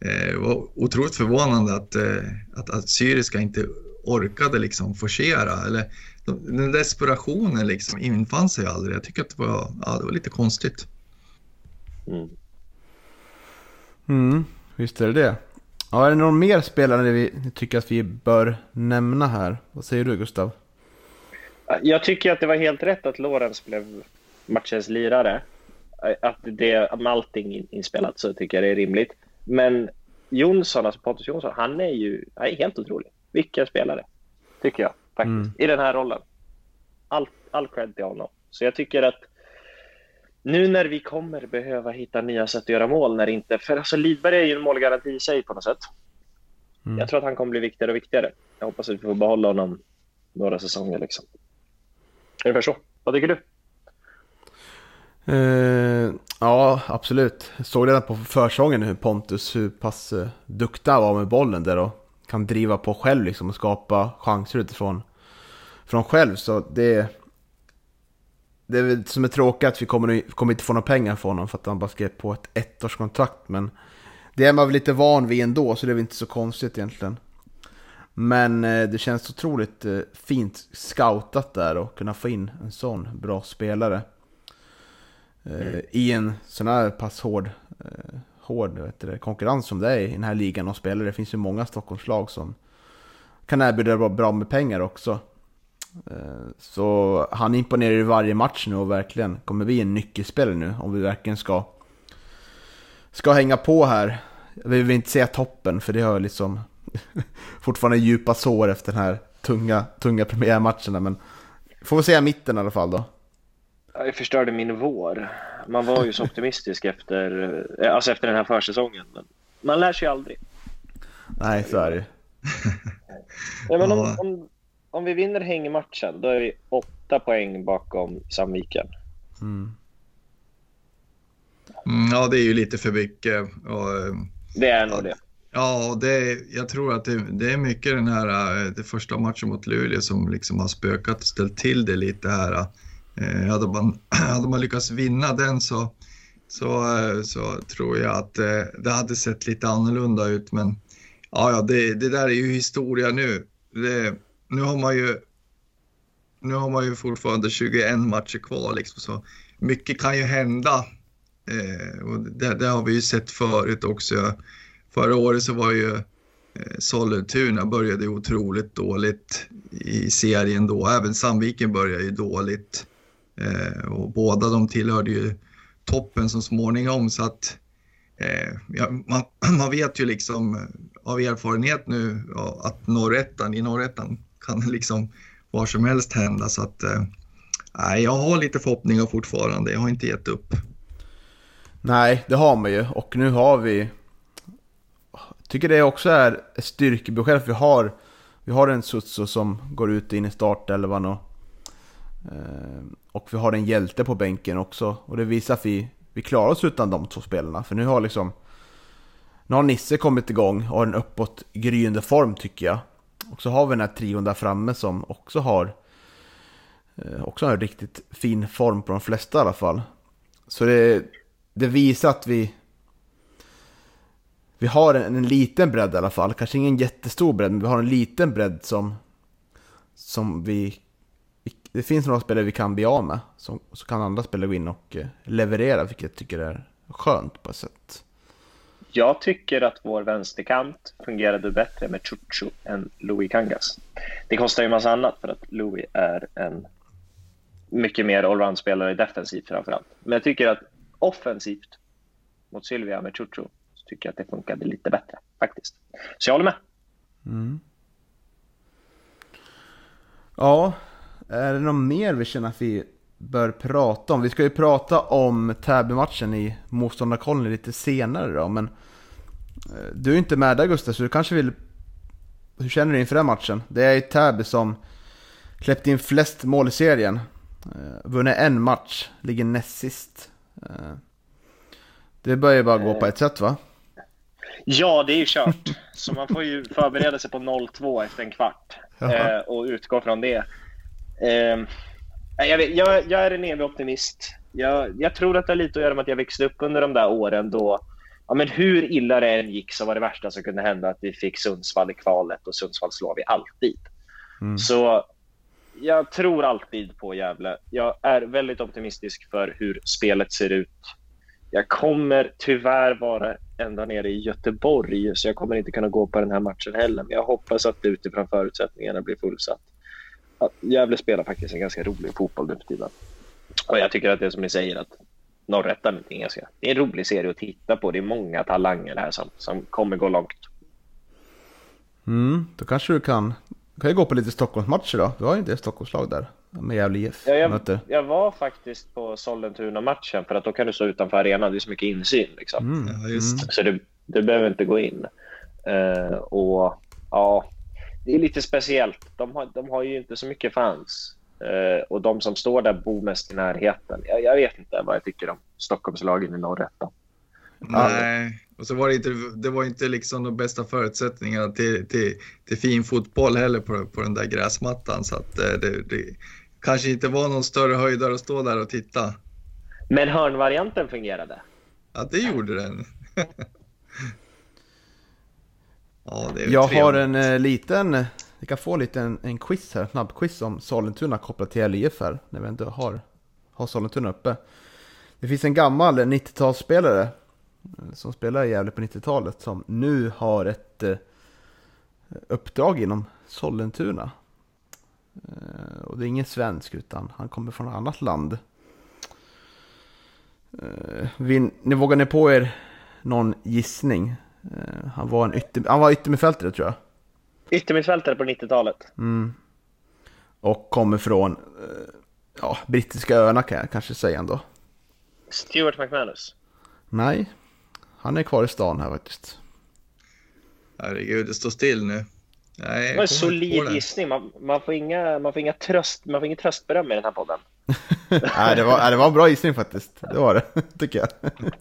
eh, var otroligt förvånande att, eh, att Assyriska inte orkade liksom forcera. Eller, de- den desperationen liksom infann sig aldrig. Jag tycker att det var, ja, det var lite konstigt. Mm. Mm, visst är det det. Ja, är det någon mer spelare vi tycker att vi bör nämna här? Vad säger du Gustav? Jag tycker att det var helt rätt att Lorenz blev matchens lirare. Att det, med allting in- inspelat så tycker jag det är rimligt. Men Jonsson, alltså Pontus Jonsson, han är ju han är helt otrolig. Vilken spelare, tycker jag faktiskt, Mm. i den här rollen. All, all cred till honom. Så jag tycker att nu när vi kommer behöva hitta nya sätt att göra mål, när inte, för alltså Lidberg är ju en målgaranti i sig på något sätt. Mm. Jag tror att han kommer bli viktigare och viktigare. Jag hoppas att vi får behålla honom några säsonger liksom. Ungefär så. Vad tycker du? Eh, ja, absolut. Jag såg redan på försången hur Pontus, hur pass eh, duktig han var med bollen där och kan driva på själv liksom och skapa chanser utifrån från själv. Så det, det är väl som är tråkigt att vi kommer, kommer inte få några pengar för honom för att han bara skrev på ett ettårskontrakt. Men det är man väl lite van vid ändå så det är väl inte så konstigt egentligen. Men eh, det känns otroligt eh, fint scoutat där och kunna få in en sån bra spelare. Eh, I en sån här pass hård, hård det, konkurrens som det är i den här ligan och spelare. Det finns ju många Stockholmslag som kan erbjuda bra med pengar också. Eh, så han imponerar i varje match nu och verkligen kommer bli en nyckelspelare nu om vi verkligen ska ska hänga på här. Vi vill inte säga toppen för det har liksom fortfarande djupa sår efter den här tunga, tunga premiärmatcherna men får vi säga mitten i alla fall då. Jag förstörde min vår. Man var ju så optimistisk efter, eh, alltså efter den här försäsongen. Men man lär sig aldrig. Nej, så är det ju. Ja, men om, Ja. om, om vi vinner hängmatchen, då är vi åtta poäng bakom Sandviken. Mm. Mm, ja, det är ju lite för mycket. Och, eh, Det är nog det. Ja, det, jag tror att det, det är mycket den här eh, det första matchen mot Luleå som liksom har spökat och ställt till det lite här. Eh, hade, man, hade man lyckats vinna den så, så, eh, så tror jag att eh, det hade sett lite annorlunda ut. Men ja, ja det, det där är ju historia nu. Det, nu har man ju nu har man ju fortfarande 21 matcher kvar liksom, så mycket kan ju hända. Eh, och det, det har vi ju sett förut också. Förra året så var ju eh, Sollentuna började otroligt dåligt i serien då. Även Sandviken började ju dåligt. Eh, och båda de tillhörde ju toppen så småningom så att eh, ja, man, man vet ju liksom av erfarenhet nu ja, att norrettan, i norrettan kan liksom var som helst hända så att eh, nej, jag har lite förhoppningar fortfarande. Jag har inte gett upp. Nej, det har man ju och nu har vi... Jag Tycker det också är ett styrkebesked att vi har, vi har en Sutso som går ut in i startelvan och, eh, och vi har en hjälte på bänken också. Och det visar att vi, vi klarar oss utan de två spelarna. För nu har liksom... Nu har Nisse kommit igång och har en uppåt gryende form tycker jag. Och så har vi den här trion där framme som också har eh, också har en riktigt fin form på de flesta i alla fall. Så det, det visar att vi vi har en, en liten bredd i alla fall. Kanske ingen jättestor bredd, men vi har en liten bredd som som vi, vi det finns några spelare vi kan bli av med. Som, så kan andra spelare gå in och eh, leverera, vilket jag tycker är skönt på ett sätt. Jag tycker att vår vänsterkant fungerade bättre med Chucho än Louis Kangas. Det kostar ju en massa annat för att Louis är en mycket mer allround-spelare defensivt framförallt. Men jag tycker att offensivt mot Sylvia med Chucho, så tycker jag att det funkade lite bättre faktiskt. Så jag håller med. Mm. Ja, är det något mer vi känner att vi bör prata om? Vi ska ju prata om Täby-matchen i motståndarkollen lite senare då, men eh, du är inte med där Gustav, så du kanske vill... Hur känner du inför den matchen? Det är ju Täby som släppt in flest mål i serien. Eh, Vunnit en match, ligger näst sist. Eh, Det börjar ju bara gå på ett sätt va? Ja, det är ju kört. Så man får ju förbereda sig på 0-2 efter en kvart eh, och utgå från det. Eh, jag, vet, jag, jag är en evig optimist. Jag, jag tror att det har lite att göra med att jag växte upp under de där åren då Ja, men hur illa det än gick så var det värsta som kunde hända att vi fick Sundsvall i kvalet och Sundsvall slår vi alltid. Mm. Så jag tror alltid på Gävle. Jag är väldigt optimistisk för hur spelet ser ut. Jag kommer tyvärr vara ända nere i Göteborg så jag kommer inte kunna gå på den här matchen heller. Men jag hoppas att det utifrån förutsättningarna blir fullsatt. Gävle spelar faktiskt en ganska rolig fotboll nu för tiden. Och jag tycker att det är som ni säger att Norrettan är ganska det är en rolig serie att titta på. Det är många talanger här som, som kommer gå långt. Mm, då kanske du kan, kan ju gå på lite Stockholmsmatcher då. Du har ju inte ett Stockholmslag där med Gävle IF. Ja, jag, möter. jag var faktiskt på Sollentuna-matchen för att då kan du stå utanför arenan. Det är så mycket insyn. Liksom. Mm. Ja, just Så du, du behöver inte gå in. Eh, och ja, Det är lite speciellt. De har, de har ju inte så mycket fans. Eh, och de som står där bor mest i närheten. Jag, jag vet inte vad jag tycker om Stockholmslagen i norrätta. Nej, och så var det inte, det var inte liksom de bästa förutsättningarna till, till, till fin fotboll heller på, på den där gräsmattan. Så att eh, det, det kanske inte var någon större höjdare att stå där och titta. Men hörnvarianten fungerade. Ja, det gjorde den. ja, det är Jag har en eh, liten, vi kan få lite en, en quiz här, snabbquiz om Sollentuna kopplat till LIF här, när vi ändå har, har Sollentuna uppe. Det finns en gammal 90-talsspelare eh, som spelade i Gävle på 90-talet som nu har ett eh, uppdrag inom Sollentuna. Eh, och det är ingen svensk utan han kommer från ett annat land. Eh, vi, ni vågar ni på er någon gissning? Eh, han var en ytter, han var yttermittfältare tror jag. Yttermittfältare på 90-talet. Mm. Och kommer från eh, ja, brittiska öarna kan jag kanske säga ändå. Stuart McManus. Nej, han är kvar i stan här faktiskt. Herregud, det står still nu. Nej, Det var en solid gissning. Man, man, får inga, man, får inga tröst, man får inget tröstberöm i den här podden. Nej, det var, nej, det var en bra gissning faktiskt. Det var det, tycker jag.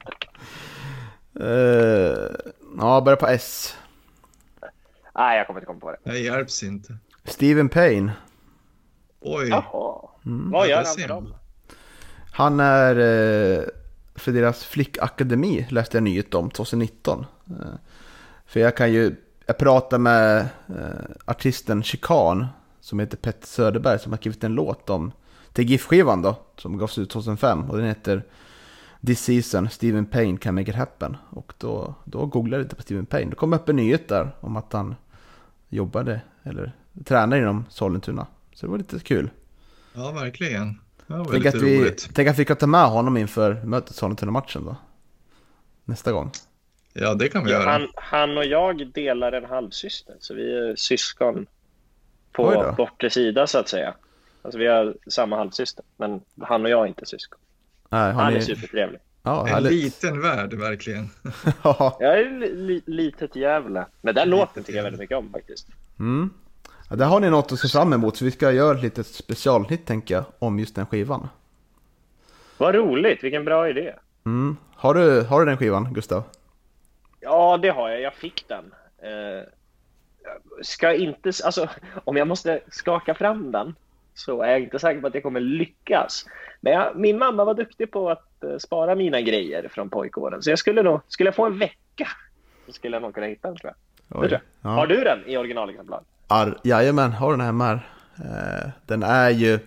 Uh, ja, börjar på S. Nej, jag kommer inte komma på det. Det hjälps inte. Steven Payne. Oj, Jaha. Mm. Vad Ja, gör han för dem? Han är eh, för deras flickakademi, läste jag nyhet om 2019. Eh, för jag kan ju, jag pratade med eh, artisten Chikan som heter Petter Söderberg som har skrivit en låt om till GIF-skivan då, som gavs ut 2005 och den heter This season, Steven Payne can make it happen. Och då, då googlade jag lite på Steven Payne. Det kom upp en nyhet där om att han jobbade, eller tränar inom Sollentuna. Så det var lite kul. ja verkligen. Det var Tänk att, vi, roligt. tänk att vi kan ta med honom inför mötet Sollentuna-matchen då. Nästa gång. Ja, det kan vi Ja, göra. han, han och jag delar en halvsyster, så vi är syskon på då. bortre sida så att säga. Alltså vi har samma halvsyster, men han och jag är inte syskon. Nej, Han har är supertrevlig. Ja, En härligt. liten värld, verkligen. Ja. Jag är li, litet jävla. Men den låten tycker jag väldigt mycket om faktiskt. Mm. Ja, där har ni något att se fram emot, så vi ska göra ett litet specialhit tänker jag, om just den skivan. Vad roligt, vilken bra idé. Mm. Har, du, har du den skivan, Gustav? Ja, det har jag. Jag fick den. Eh, ska inte, alltså, om jag måste skaka fram den så är jag inte säker på att jag kommer lyckas. Men jag, min mamma var duktig på att eh, spara mina grejer från pojkåren. Så jag skulle nog, skulle jag få en vecka så skulle jag nog kunna hitta den tror jag. Tror jag. Ja. Har du den i originalexemplar? Ar- Jajamän, har den hemma här. Eh, den är ju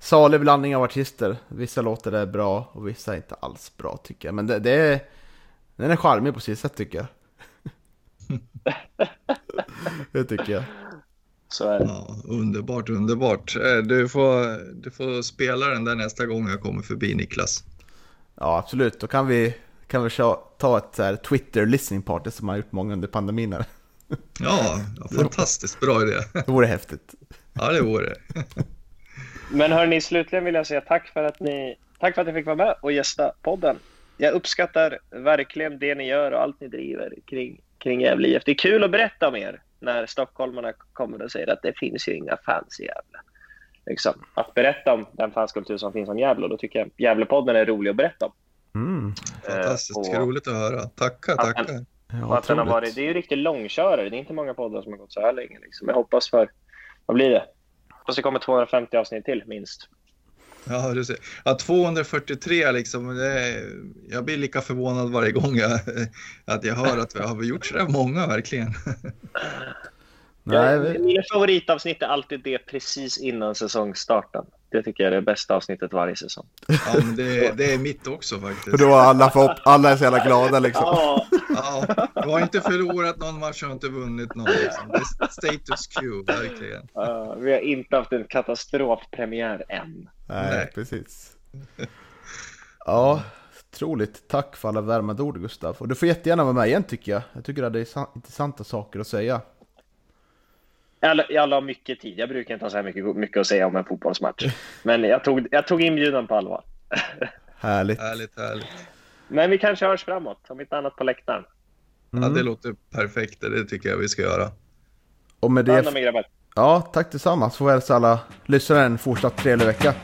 salig blandning av artister. Vissa låtar är bra och vissa är inte alls bra tycker jag. Men det, det är, den är charmig på sitt sätt tycker jag. det tycker jag. Så är det. Ja, underbart, underbart. Eh, Du får, du får spela den där nästa gång jag kommer förbi Niklas. Ja, absolut. Då kan vi, kan vi ta ett här, Twitter listening party som man har gjort många under pandemin. Här. Ja, fantastiskt bra idé. Det vore häftigt. Ja, det vore det. Men hörni, slutligen vill jag säga tack för att ni, tack för att ni fick vara med och gästa podden. Jag uppskattar verkligen det ni gör och allt ni driver kring, kring Gävle IF. Det är kul att berätta om er när stockholmarna kommer och säger att det finns ju inga fans i Gävle. Liksom. Att berätta om den fanskultur som finns om Gävle och då tycker jag Gävlepodden är rolig att berätta om. Mm. Fantastiskt Eh, och- roligt att höra. Tackar, Att tackar. Ja, Och att den har varit, det är ju riktigt långkörare. Det är inte många poddar som har gått så här länge. Liksom. Jag hoppas för, vad blir det? Hoppas det kommer 250 avsnitt till minst. Ja, du ser. Ja, 243 liksom. Det är, jag blir lika förvånad varje gång jag, att jag hör att vi har gjort så där många verkligen. Nej, vi- Mina favoritavsnitt är alltid det precis innan säsongstarten. Det tycker jag är det bästa avsnittet varje säsong. Ja, men det, det är mitt också För faktiskt. då är alla, förhopp- alla är så jävla glada liksom. Ja, Ja, du har inte förlorat någon match och inte vunnit någon. Liksom. Det är status quo, verkligen. ja, vi har inte haft en katastrofpremiär än. Nej, Nej. precis. Ja, otroligt. Tack för alla värmande ord Gustav. Och du får jättegärna vara med igen tycker jag. Jag tycker att det är sa- intressanta saker att säga. Alla, alla har mycket tid. Jag brukar inte ha så här mycket, mycket att säga om en fotbollsmatch. Men jag tog, jag tog inbjudan på allvar. Härligt. Härligt, härligt. Men vi kanske hörs framåt, om inte annat på läktaren. Ja, Mm. det låter perfekt. Det tycker jag vi ska göra. Och med det, ja, tack tillsammans. Får hälsa alla lyssnare en fortsatt trevlig vecka.